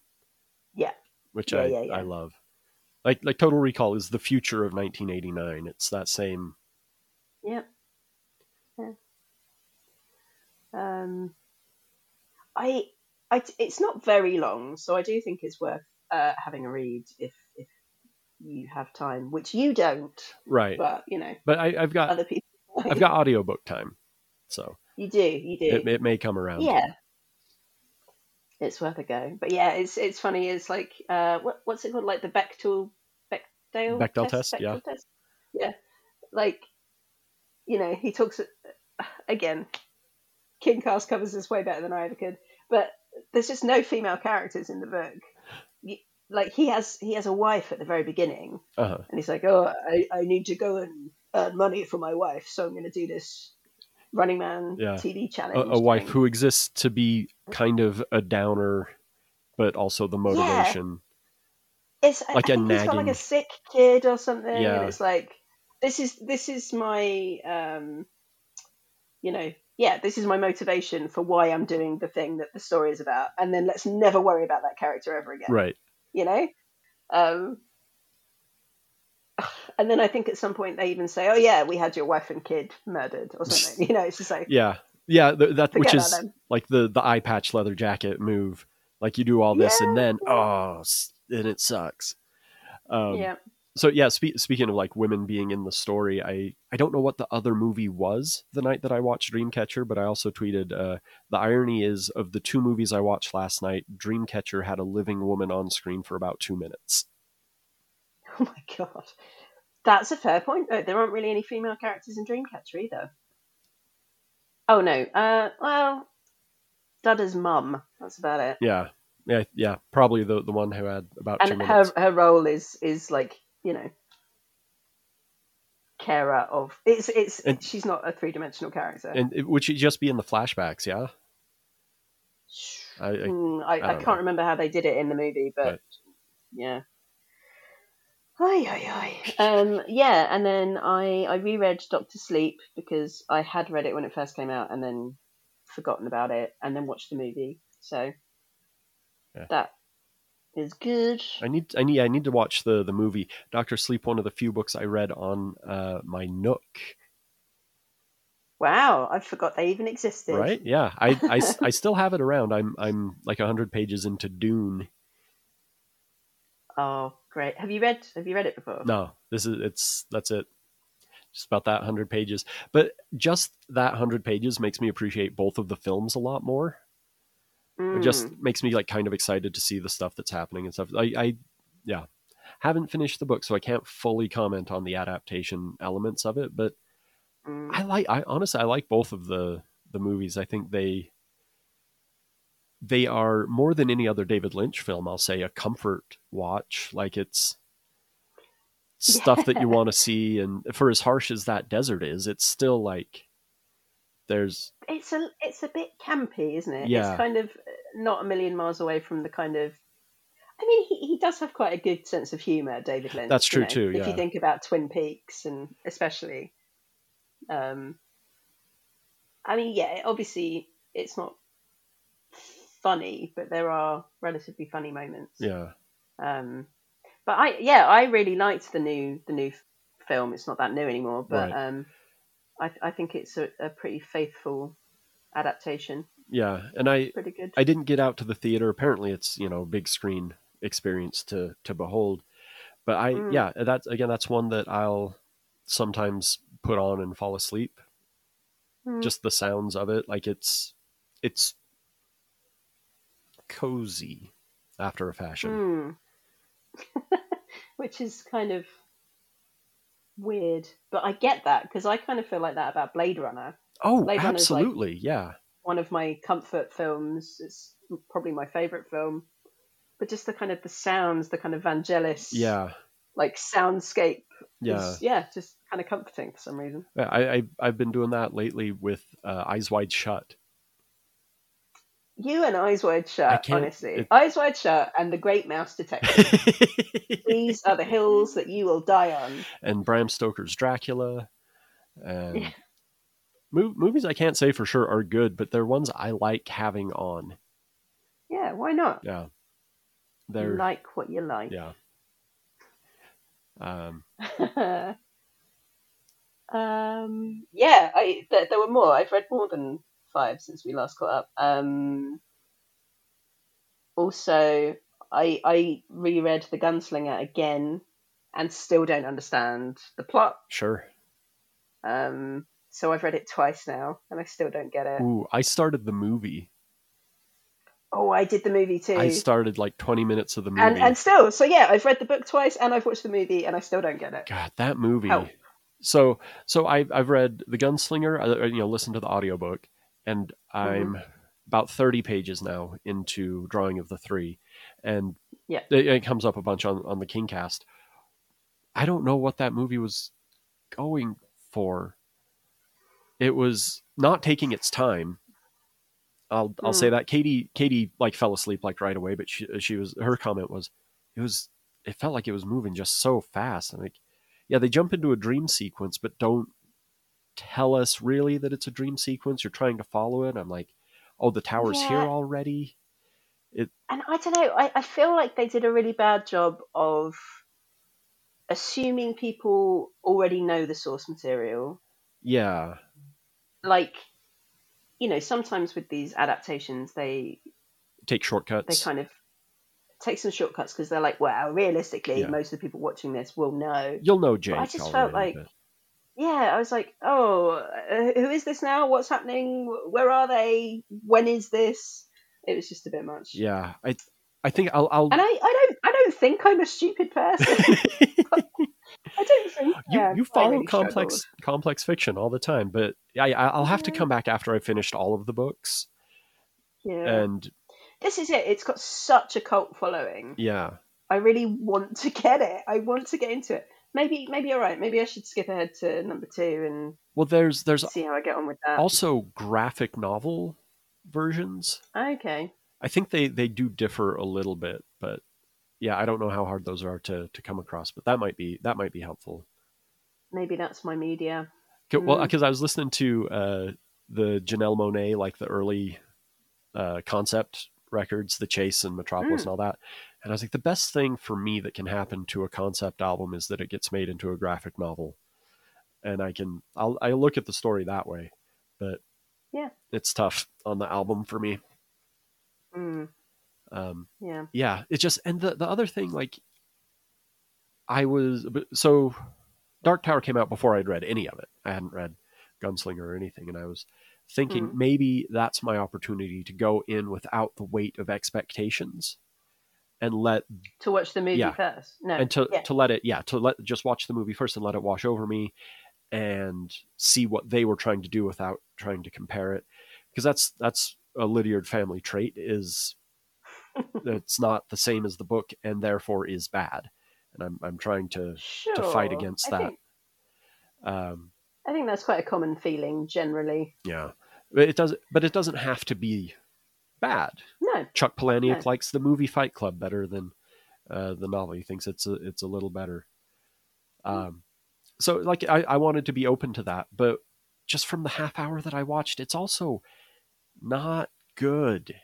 Which Yeah, I yeah, yeah. I love. Like like Total Recall is the future of nineteen eighty nine. It's that same. Yep. Yeah. Um, I, I, it's not very long, so I do think it's worth uh, having a read if if you have time, which you don't, Right. but you know, But I, I've got other people. I've got audiobook time, so you do, you do. it, it may come around. yeah. It's worth a go, but yeah, it's it's funny. It's like uh, what what's it called? Like the Bechtel Bechdel Bechdel test, yeah. Bechdel test? yeah. Like, you know, he talks again. King Cast covers this way better than I ever could, but there's just no female characters in the book. Like he has he has a wife at the very beginning, Uh-huh. and he's like, "Oh, I, I need to go and earn money for my wife, so I'm going to do this Running Man Yeah. TV challenge." A, a wife who exists to be kind of a downer, but also the motivation. it's like I a think he's got like a sick kid or something, Yeah. and it's like this is this is my um, you know, yeah, this is my motivation for why I'm doing the thing that the story is about, and then let's never worry about that character ever again, Right. you know. Um, and then I think at some point they even say, "Oh yeah, we had your wife and kid murdered" or something. You know, it's just like Yeah. Yeah. th- that which is like the the eye patch leather jacket move. Like you do all this and then oh, and it sucks. Um, yeah. so yeah spe- speaking of like women being in the story i i don't know what the other movie was the night that i watched dreamcatcher but i also tweeted uh, the irony is of the two movies i watched last night dreamcatcher had a living woman on screen for about two minutes Oh my god, that's a fair point. There aren't really any female characters in Dreamcatcher either. Oh no. Uh, well, Duddits' mum. That's about it. yeah yeah yeah probably the the one who had about two And her minutes her role is is like you know carer of it's it's And- she's not a three dimensional character. and it, would she just be in the flashbacks yeah I, I Hmm, I, I, I can't know. remember how they did it in the movie, but Right. yeah. Ay, ay, ay. Um, yeah, and then I, I reread Doctor Sleep because I had read it when it first came out and then forgotten about it and then watched the movie. So Yeah. that is good. I need I need I need to watch the the movie Doctor Sleep. One of the few books I read on uh, my Nook. Wow, I forgot they even existed. Right? Yeah, I I still have it around. I'm I'm like hundred pages into Dune. Oh, great. Have you read have you read it before? No, this is it's that's it. Just about that hundred pages, but just that hundred pages makes me appreciate both of the films a lot more. It just Mm. makes me like kind of excited to see the stuff that's happening and stuff. I, I yeah, haven't finished the book, so I can't fully comment on the adaptation elements of it. But Mm. I like I honestly I like both of the the movies. I think they they are more than any other David Lynch film, I'll say a comfort watch. Like it's stuff that you want to see and for as harsh as that desert is, it's still like there's it's a it's a bit campy, isn't it? Yeah. It's kind of not a million miles away from the kind of. I mean, he, he does have quite a good sense of humour, David Lynch. That's you true know, too, If you think about Twin Peaks and especially, um, I mean, yeah, obviously it's not funny, but there are relatively funny moments. yeah. Um, but I, yeah, I really liked the new the new film. It's not that new anymore, but Right. um, I I think it's a, a pretty faithful adaptation. Yeah. And I Pretty good. I didn't get out to the theater. Apparently, it's you know big screen experience to to behold. But I Mm. yeah that's again that's one that I'll sometimes put on and fall asleep. Mm. Just the sounds of it, like it's it's cozy after a fashion. Mm. Which is kind of weird, but I get that because I kind of feel like that about Blade Runner. Oh, Blade Runner's like- absolutely, yeah. One of my comfort films. It's probably my favorite film. But just the kind of the sounds, the kind of Vangelis, Yeah, like soundscape, yeah. is, yeah, just kind of comforting for some reason. I, I I've been doing that lately with uh, Eyes Wide Shut. You and Eyes Wide Shut, honestly. it- Eyes Wide Shut and The Great Mouse Detective. These are the hills that you will die on. and Bram Stoker's Dracula. And Yeah. mo- movies I can't say for sure are good, but they're ones I like having on. Yeah, why not? Yeah, You they're like what you like. yeah. Um, um, yeah, I there, there were more. I've read more than five since we last caught up. Um, also, I I reread The Gunslinger again, and still don't understand the plot. sure. Um, so I've read it twice now, and I still don't get it. Ooh, I started the movie. Oh, I did the movie too. I started like 20 minutes of the movie. and and still, so yeah, I've read the book twice, and I've watched the movie, and I still don't get it. God, that movie. Help. So, so I've I've read The Gunslinger. I, you know, listened to the audiobook, and I'm Mm-hmm. about 30 pages now into Drawing of the Three, and Yeah. it, it comes up a bunch on on the Kingcast. I don't know what that movie was going for. It was not taking its time. I'll I'll say Mm. that Katie Katie like fell asleep like right away, but she she was her comment was it was it felt like it was moving just so fast and like yeah they jump into a dream sequence but don't tell us really that it's a dream sequence. You're trying to follow it. I'm like oh the tower's here Yeah. already. and I don't know. I, I feel like they did a really bad job of assuming people already know the source material. Yeah Like, you know, sometimes with these adaptations, they take shortcuts. they kind of take some shortcuts because they're like, well, realistically, Yeah. most of the people watching this will know. You'll know Jake. I just felt like- but- Yeah, I was like, oh, uh, who is this now? What's happening? Where are they? When is this? It was just a bit much. yeah I I think I'll I'll And I, I don't I don't think I'm a stupid person. I don't think you yeah, you I follow really complex struggled. complex fiction all the time, but I I'll have to come back after I've finished all of the books. Yeah. And this is it. It's got such a cult following. yeah, I really want to get it. I want to get into it. Maybe maybe you're right. Maybe I should skip ahead to number two and well, there's there's see how I get on with that. also graphic novel versions. Okay. I think they they do differ a little bit, but yeah, I don't know how hard those are to to come across, but that might be that might be helpful. Maybe that's my media. Well, Mm. because I was listening to uh, the Janelle Monáe, like the early uh, concept records, The Chase and Metropolis Mm. and all that, and I was like, the best thing for me that can happen to a concept album is that it gets made into a graphic novel, and I can I'll I look at the story that way, but Yeah. it's tough on the album for me. Mm, Um, yeah. yeah it just and the the other thing like i was so dark tower came out before i'd read any of it i hadn't read gunslinger or anything and i was thinking Hmm. maybe that's my opportunity to go in without the weight of expectations and let To watch the movie Yeah. first. No. and to, yeah. to let it yeah to let just watch the movie first and let it wash over me and see what they were trying to do without trying to compare it because that's that's a lydiard family trait is it's not the same as the book and therefore is bad and i'm, I'm trying to sure. to fight against I that. Think, um, I think that's quite a common feeling generally. yeah but it does but it doesn't have to be bad. No. chuck palahniuk No. likes the movie fight club better than uh, the novel. He thinks it's a, it's a little better. Um, so like I, I wanted to be open to that but just from the half hour that i watched it's also not good.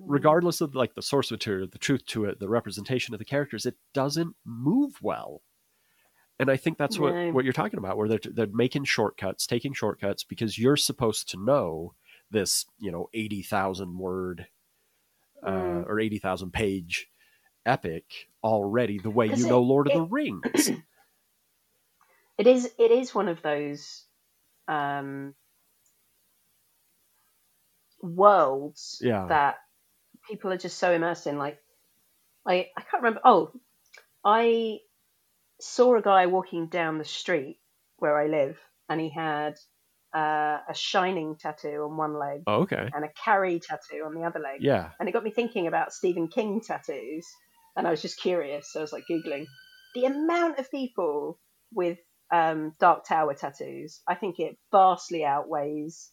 Regardless of like the source material the truth to it the representation of the characters it doesn't move well. And i think that's what No. what you're talking about where they're, they're making shortcuts taking shortcuts because you're supposed to know this you know 80,000 word uh, Mm. or 80,000 page epic already the way you it- know lord of the rings It is. It is one of those um, worlds Yeah. that people are just so immersed in. Like, I I can't remember. Oh, I saw a guy walking down the street where I live, and he had uh, a shining tattoo on one leg Oh, okay. and a Carrie tattoo on the other leg. Yeah. And it got me thinking about Stephen King tattoos, and I was just curious. So I was like googling the amount of people with um, Dark Tower tattoos. I think it vastly outweighs.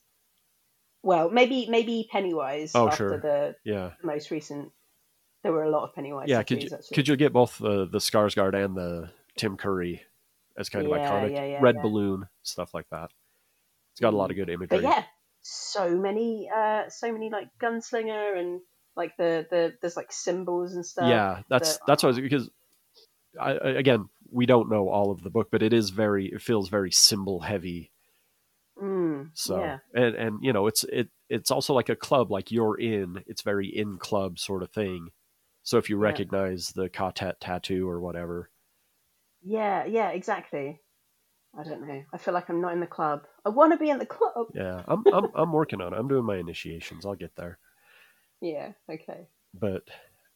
Well, maybe maybe Pennywise Oh, after sure. the, Yeah. the most recent. There were a lot of Pennywise. Yeah. Could tattoos, you actually. could you get both the the Skarsgård and the Tim Curry as kind of Yeah, iconic yeah, yeah, red balloon stuff like that? It's got a lot of good imagery. But yeah, so many, uh, so many like gunslinger and like the the there's like symbols and stuff. yeah that's that- that's what I was because I, I, again we don't know all of the book but it is very it feels very symbol heavy Mm, so yeah, and and you know it's it it's also like a club like you're in it's very in club sort of thing so if you Yeah. recognize the ka-tet tattoo or whatever yeah, yeah, exactly. I don't know. I feel like I'm not in the club. I want to be in the club. yeah I'm, I'm i'm working on it i'm doing my initiations i'll get there Yeah. Okay. but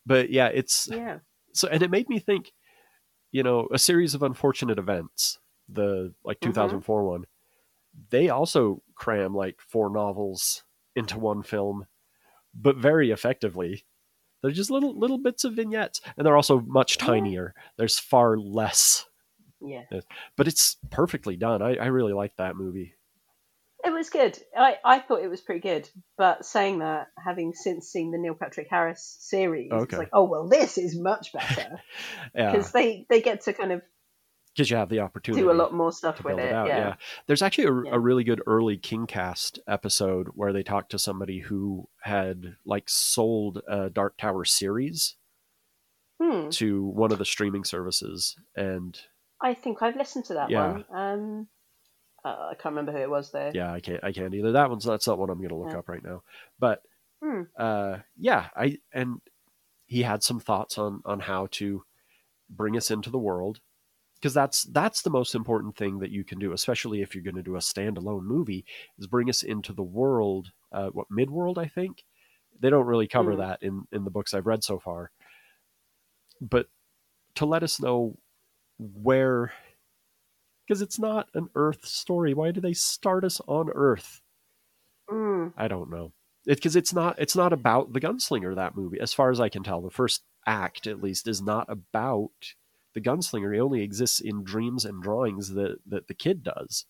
but yeah it's Yeah. so and it made me think you know a series of unfortunate events the like Mhm. 2004 one they also cram like four novels into one film but very effectively they're just little little bits of vignettes and they're also much tinier there's far less Yeah. but it's perfectly done i, I really like that movie It was good. I, I thought it was pretty good. But saying that, having since seen the Neil Patrick Harris series, Okay. it's like, oh well, this is much better yeah because they they get to kind of because you have the opportunity do a lot more stuff with it. it out. yeah. Yeah. There's actually a, Yeah. a really good early KingCast episode where they talk to somebody who had like sold a Dark Tower series Hmm. to one of the streaming services, and I think I've listened to that Yeah. one. Um, uh, I can't remember who it was though. yeah, I can't, I can't either. That one's that's not one I'm going to look Yeah. up right now, but Hmm. uh, yeah, I and he had some thoughts on on how to bring us into the world because that's that's the most important thing that you can do, especially if you're going to do a standalone movie, is bring us into the world. Uh, what Midworld, I think they don't really cover Hmm. that in in the books I've read so far, but to let us know where because it's not an Earth story. Why do they start us on Earth? Mm, I don't know. Because it's not it's not about the gunslinger that movie, as far as I can tell. The first act, at least, is not about the gunslinger. He only exists in dreams and drawings that that the kid does.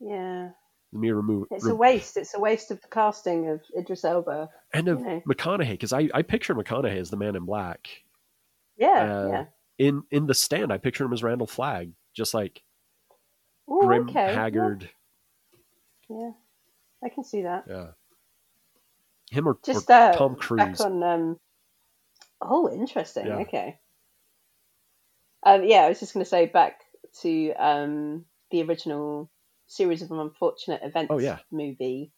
yeah, Let me remove it's a waste. It's a waste of the casting of Idris Elba. and of know. McConaughey because I I picture McConaughey as the Man in Black. Yeah, Uh, yeah. In in the stand, I picture him as Randall Flagg, just like Ooh, grim, okay. haggard. Yeah, I can see that. Yeah. Him or, Just or uh, Tom Cruise. on. Um... Oh, interesting. Yeah. Okay. Um, yeah, I was just going to say back to um, the original series of unfortunate events Oh, yeah. movie.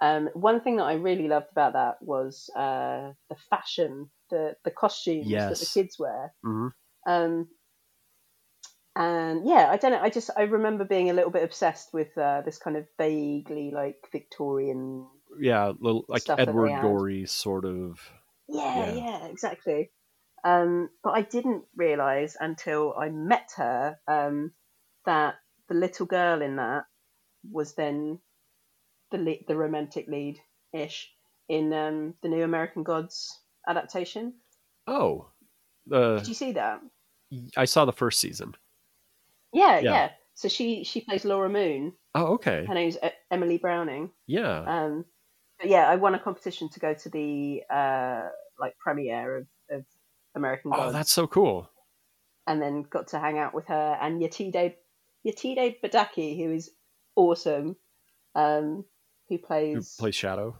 Um, one thing that I really loved about that was uh, the fashion, the the costumes that the kids wear. hmm Um, and yeah, I don't know. I just I remember being a little bit obsessed with uh, this kind of vaguely like Victorian. Yeah, little like Stuff that they Edward. Gorey sort of. Yeah, Yeah. yeah, exactly. Um, but I didn't realize until I met her um, that the little girl in that was then the le- the romantic lead ish in um, the new American Gods adaptation. Oh, uh, Did you see that? I saw the first season. Yeah, Yeah. yeah. So she she plays Laura Moon. Oh, okay. Her name's Emily Browning. Yeah. Um, but yeah, I won a competition to go to the uh, like premiere of, of American Oh, Gods, that's so cool. and then got to hang out with her and Yetide Yetide Badaki, who is awesome. Um, who Who plays? plays Shadow?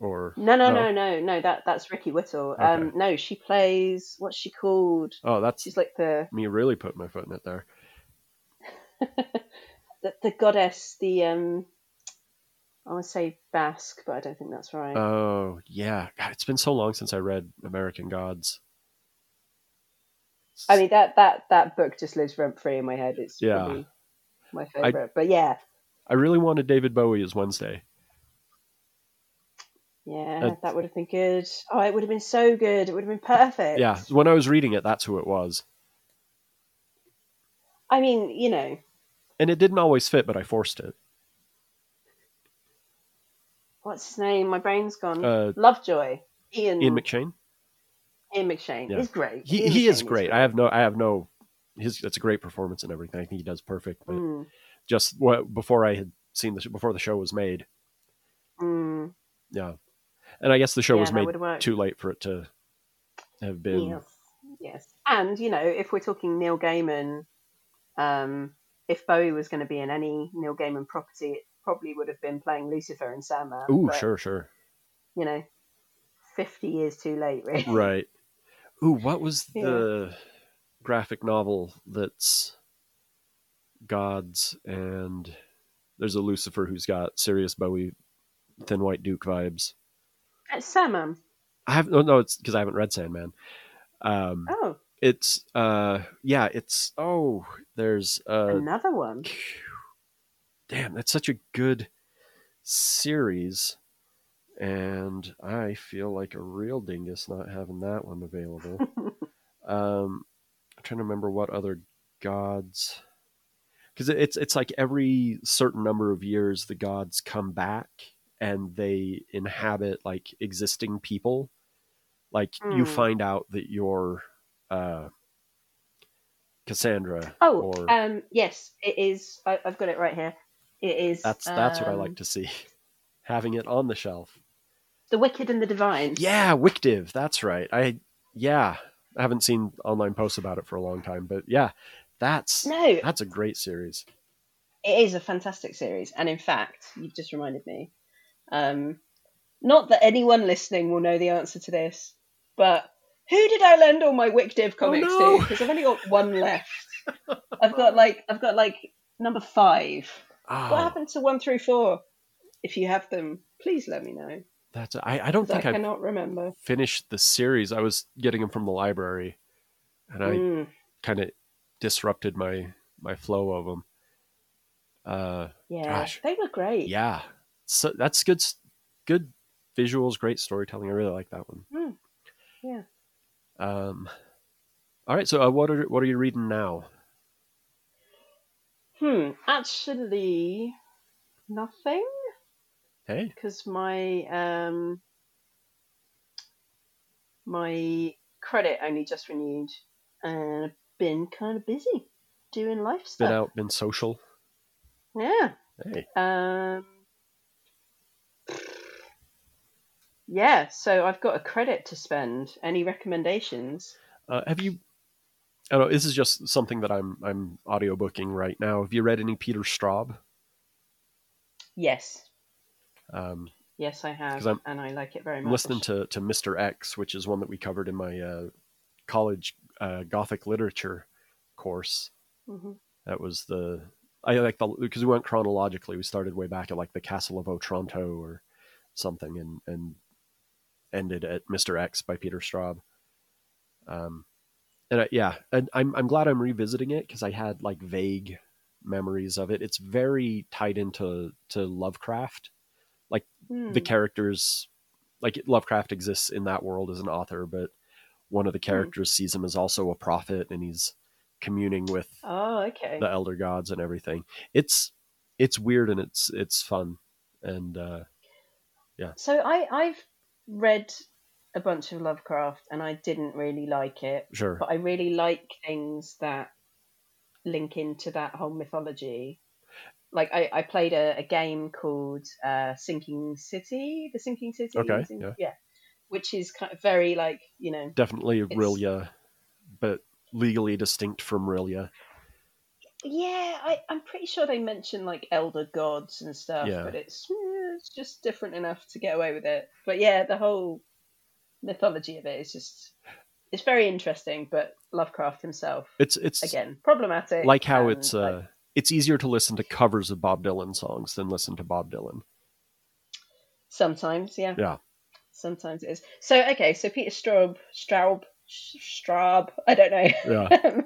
Or no, no, No? no, no, no. That that's Ricky Whittle. Okay. Um, no, she plays. What's she called? oh, that's She's like the me really put my foot in it there. the, the goddess. The um, I want to say Basque, but I don't think that's right. Oh, yeah. God, it's been so long since I read American Gods. I mean that that that book just lives rent free in my head. It's Yeah. my favorite. but yeah, I really wanted David Bowie as Wednesday. Yeah, Uh, that would have been good. Oh, it would have been so good. It would have been perfect. Yeah, when I was reading it, that's who it was. I mean, you know, and it didn't always fit, but I forced it. what's his name? My brain's gone. Uh, Lovejoy. Ian Ian McShane. Ian McShane Yeah. is great. He Ian he is great. I have no I have no his it's a great performance and everything. I think he does perfect. But Mm, just what before I had seen the before the show was made, mm, yeah. And I guess the show yeah, was made too late for it to have been. Yes, yes. And you know, if we're talking Neil Gaiman, um, if Bowie was going to be in any Neil Gaiman property, it probably would have been playing Lucifer and Sandman. Ooh, but, sure, sure. You know, fifty years too late, really. Right. Ooh, what was Yeah. the graphic novel that's gods and there's a Lucifer who's got serious Bowie, Thin White Duke vibes. It's Sandman. I have no, no, it's because I haven't read Sandman. Um, Oh, it's uh, yeah, it's oh, there's uh, another one. damn, that's such a good series, and I feel like a real dingus not having that one available. um, I'm trying to remember what other gods, because it's it's like every certain number of years the gods come back and they inhabit like existing people. Like you Hmm. find out that you're uh, Cassandra. Oh, or um, yes, it is. I, I've got it right here. It is. that's that's what I um, like to see, having it on the shelf. The Wicked and the Divine. Yeah, WicDiv. That's right. I yeah, I haven't seen online posts about it for a long time, but yeah, that's No, that's a great series. it is a fantastic series, and in fact, you've just reminded me. Um, not that anyone listening will know the answer to this, but who did I lend all my WicDiv comics Oh, no. to? Because I've only got one left. I've got like I've got like number five. Oh, What happened to one through four? If you have them, please let me know. that's I, I don't I think I cannot remember. finished the series. I was getting them from the library, and I Mm. kind of disrupted my my flow of them. Uh, Yeah, Gosh. they were great. yeah, so that's good. Good visuals, great storytelling. I really like that one. Mm. Yeah. Um, all right. So, uh, what are what are you reading now? Hmm. Actually, nothing. Hey, because my um my credit only just renewed and I've been kind of busy doing life been out, been social. Yeah. Hey, Um Yeah, so I've got a credit to spend. Any recommendations? uh, have you? I don't know. This is just something that I'm I'm audiobooking right now. Have you read any Peter Straub? Yes. Um, Yes, I have, and I like it very I'm much. listening to to Mr. X, which is one that we covered in my uh, college uh, Gothic literature course. hmm That was the I like the because we went chronologically. We started way back at like the Castle of Otranto or something, and and ended at Mr. X by Peter Straub. Um, and I, yeah, and I'm I'm glad I'm revisiting it because I had like vague memories of it. It's very tied into to Lovecraft. Hmm. The characters, like Lovecraft exists in that world as an author, but one of the characters sees him as also a prophet, and he's communing with Oh, okay. the elder gods and everything. It's it's weird and it's it's fun and uh, yeah. So I I've read a bunch of Lovecraft and I didn't really like it. sure. but I really like things that link into that whole mythology. Like I, I played a, a game called uh, Sinking City, the Sinking City. Okay, Sink- yeah. which is kind of very like you know, Definitely R'lyeh, but legally distinct from R'lyeh. yeah. I, I'm pretty sure they mention like elder gods and stuff, Yeah. but it's eh, it's just different enough to get away with it. But yeah, the whole mythology of it is just it's very interesting. But Lovecraft himself, It's it's again, problematic. like how it's like, uh it's easier to listen to covers of Bob Dylan songs than listen to Bob Dylan. Sometimes, yeah. Yeah. Sometimes it is. So okay, so Peter Straub, Straub, Straub. I don't know. Yeah.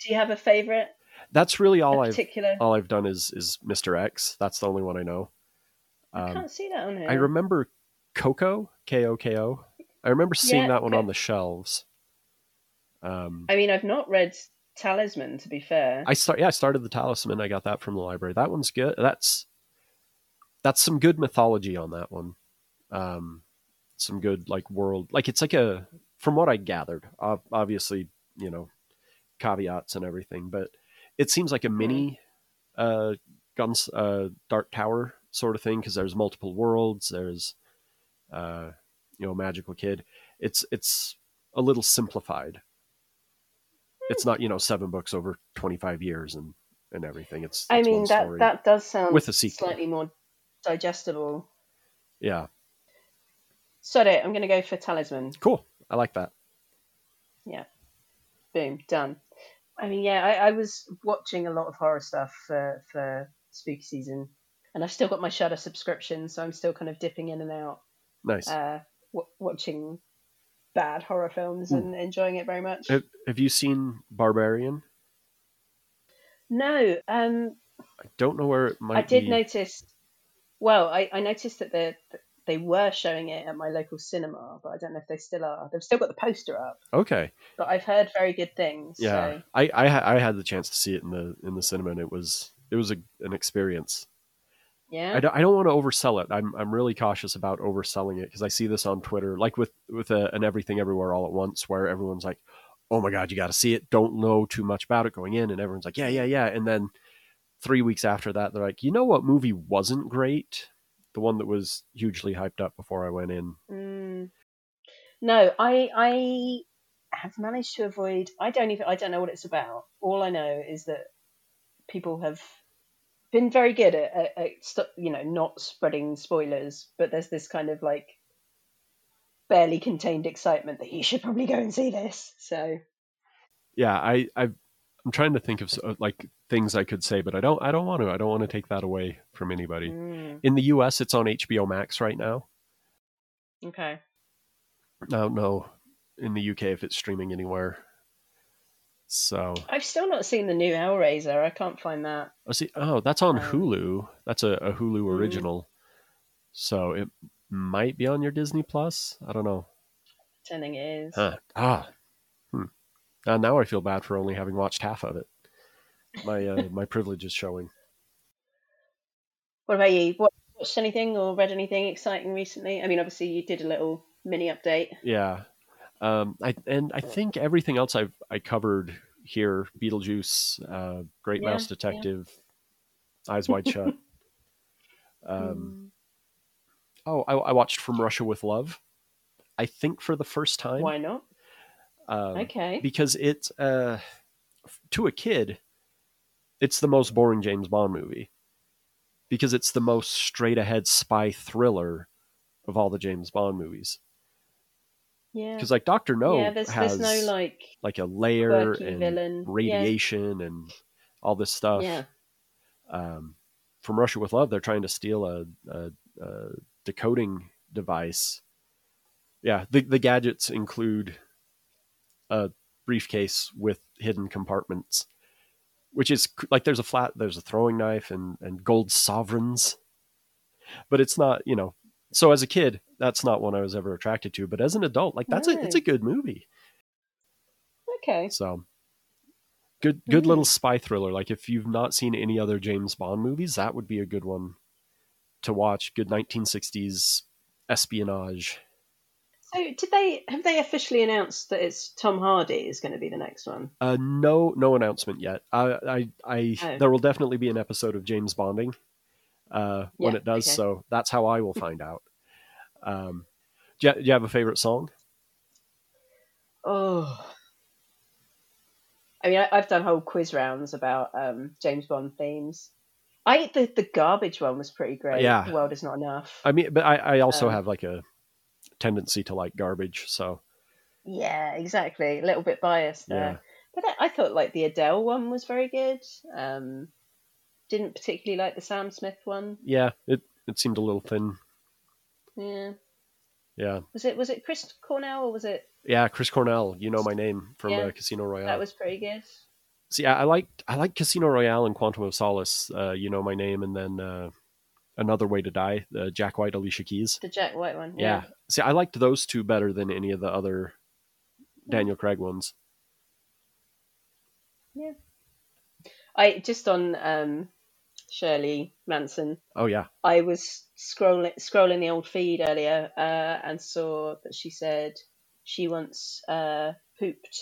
Do you have a favourite? That's really all I've all I've done is is Mr. X. That's the only one I know. I Um, can't see that on here. I remember Koko, K O K O. I remember seeing Yeah, that one okay. on the shelves. Um, I mean, I've not read Talisman. To be fair, I start yeah, I started the Talisman. I got that from the library. That one's good. That's that's some good mythology on that one. Um, some good like world like it's like a from what I gathered. Obviously, you know, caveats and everything, but it seems like a mini uh guns uh dark tower sort of thing because there's multiple worlds there's uh you know magical kid it's it's a little simplified it's not you know seven books over 25 years and and everything it's, I it's mean that that does sound With a sequel. slightly more digestible. yeah Sorry, I'm going to go for Talisman. cool i like that Yeah. Boom, done. I mean, yeah, I, I was watching a lot of horror stuff for for spooky season, and I've still got my Shudder subscription, so I'm still kind of dipping in and out, nice uh, w- watching bad horror films Hmm. and enjoying it very much. have, have you seen barbarian No, um, i don't know where it might I did be notice. Well, I, I noticed that they they were showing it at my local cinema, but I don't know if they still are. They've still got the poster up, okay but I've heard very good things. yeah So, I, I i had the chance to see it in the in the cinema and it was it was a, an experience yeah. I don't, I don't want to oversell it. I'm I'm really cautious about overselling it because I see this on Twitter, like with with a, an everything everywhere all at once, where everyone's like, "Oh my god, you got to see it." Don't know too much about it going in, and everyone's like, "Yeah, yeah, yeah," and then three weeks after that, they're like, "You know what movie wasn't great? The one that was hugely hyped up before I went in." Mm. No, I I have managed to avoid. I don't even. I don't know what it's about. All I know is that people have been very good at, at, at you know not spreading spoilers. But there's this kind of like barely contained excitement that you should probably go and see this. So Yeah, I I I'm trying to think of like things I could say, but I don't I don't want to. I don't want to take that away from anybody. mm, In the U.S., it's on HBO Max right now. okay. I don't know in the UK if it's streaming anywhere. So I've still not seen the new Hellraiser. I can't find that. Oh, see. Oh, that's on Um, Hulu. That's a, a Hulu Mhm. original. So it might be on your Disney Plus. I don't know. Pretending it is. Huh. Ah. Hmm. Uh, now I feel bad for only having watched half of it. My uh, my privilege is showing. What about you? What, watched anything or read anything exciting recently? I mean, obviously you did a little mini update. Yeah. Um. I and I think everything else I've I covered here: Beetlejuice, uh, Great Yeah, Mouse yeah. Detective, Eyes Wide Shut. Um. Oh, I, I watched From Russia with Love. I think for the first time. Why not? Um, Okay. Because it's uh, to a kid, it's the most boring James Bond movie. Because it's the most straight ahead spy thriller of all the James Bond movies. Yeah. Because like Doctor No yeah, there's has there's no like like a layer and villain. radiation and all this stuff. Yeah. um, from Russia with Love, they're trying to steal a, a, a decoding device. Yeah, the the gadgets include a briefcase with hidden compartments, which is like there's a flat, there's a throwing knife and and gold sovereigns, but it's not you know. So as a kid, that's not one I was ever attracted to, but as an adult, like that's a it's a good movie. Okay. So good good little Mm. spy thriller. Like if you've not seen any other James Bond movies, that would be a good one to watch. Good 1960s espionage. So did they have they officially announced that it's Tom Hardy is going to be the next one? Uh, no no announcement yet. I I, I Oh. there will definitely be an episode of James Bonding uh, when it does. okay. So that's how I will find out. Um, do, you, do you have a favorite song? Oh. I mean, I, I've done whole quiz rounds about um, James Bond themes. I the the garbage one was pretty great. Yeah. The world is not enough. I mean, but I, I also Um, have like a tendency to like garbage. So Yeah, exactly. A little bit biased there. yeah, But I, I thought like the Adele one was very good. Um, didn't particularly like the Sam Smith one. yeah, it it seemed a little thin. Yeah. Yeah, Was it was it Chris Cornell or was it yeah. Chris Cornell, you know my name from Yeah, uh, Casino Royale. that was pretty good? See, I, I liked I like Casino Royale and Quantum of Solace. Uh, you know my name, and then uh, Another Way to Die, the Jack White, Alicia Keys. The Jack White one. Yeah. See, I liked those two better than any of the other Daniel Craig ones. Yeah. I just on um, Shirley Manson. Oh yeah. I was scrolling scrolling the old feed earlier uh, and saw that she said she once uh, pooped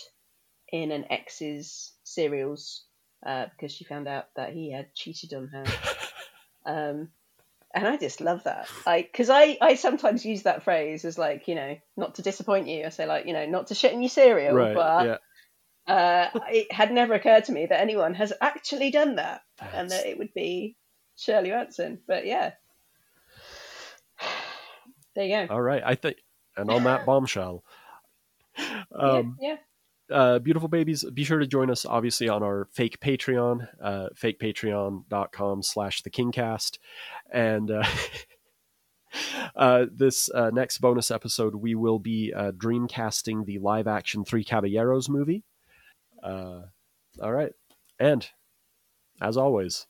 in an ex's cereals uh, because she found out that he had cheated on her. um, and I just love that. Like, because I, I sometimes use that phrase as like, you know, not to disappoint you. I say like, you know, not to shit in your cereal, Right. but yeah. Uh, it had never occurred to me that anyone has actually done that, and that it would be Shirley Manson. But yeah, there you go. All right. I think, and on that bombshell, um, yeah, yeah. uh, beautiful babies, be sure to join us obviously on our fake Patreon, uh, fakepatreon.com slash the kingcast. And, uh, uh, this, uh, next bonus episode, we will be, uh, dreamcasting the live action Three Caballeros movie. Uh, all right. And as always.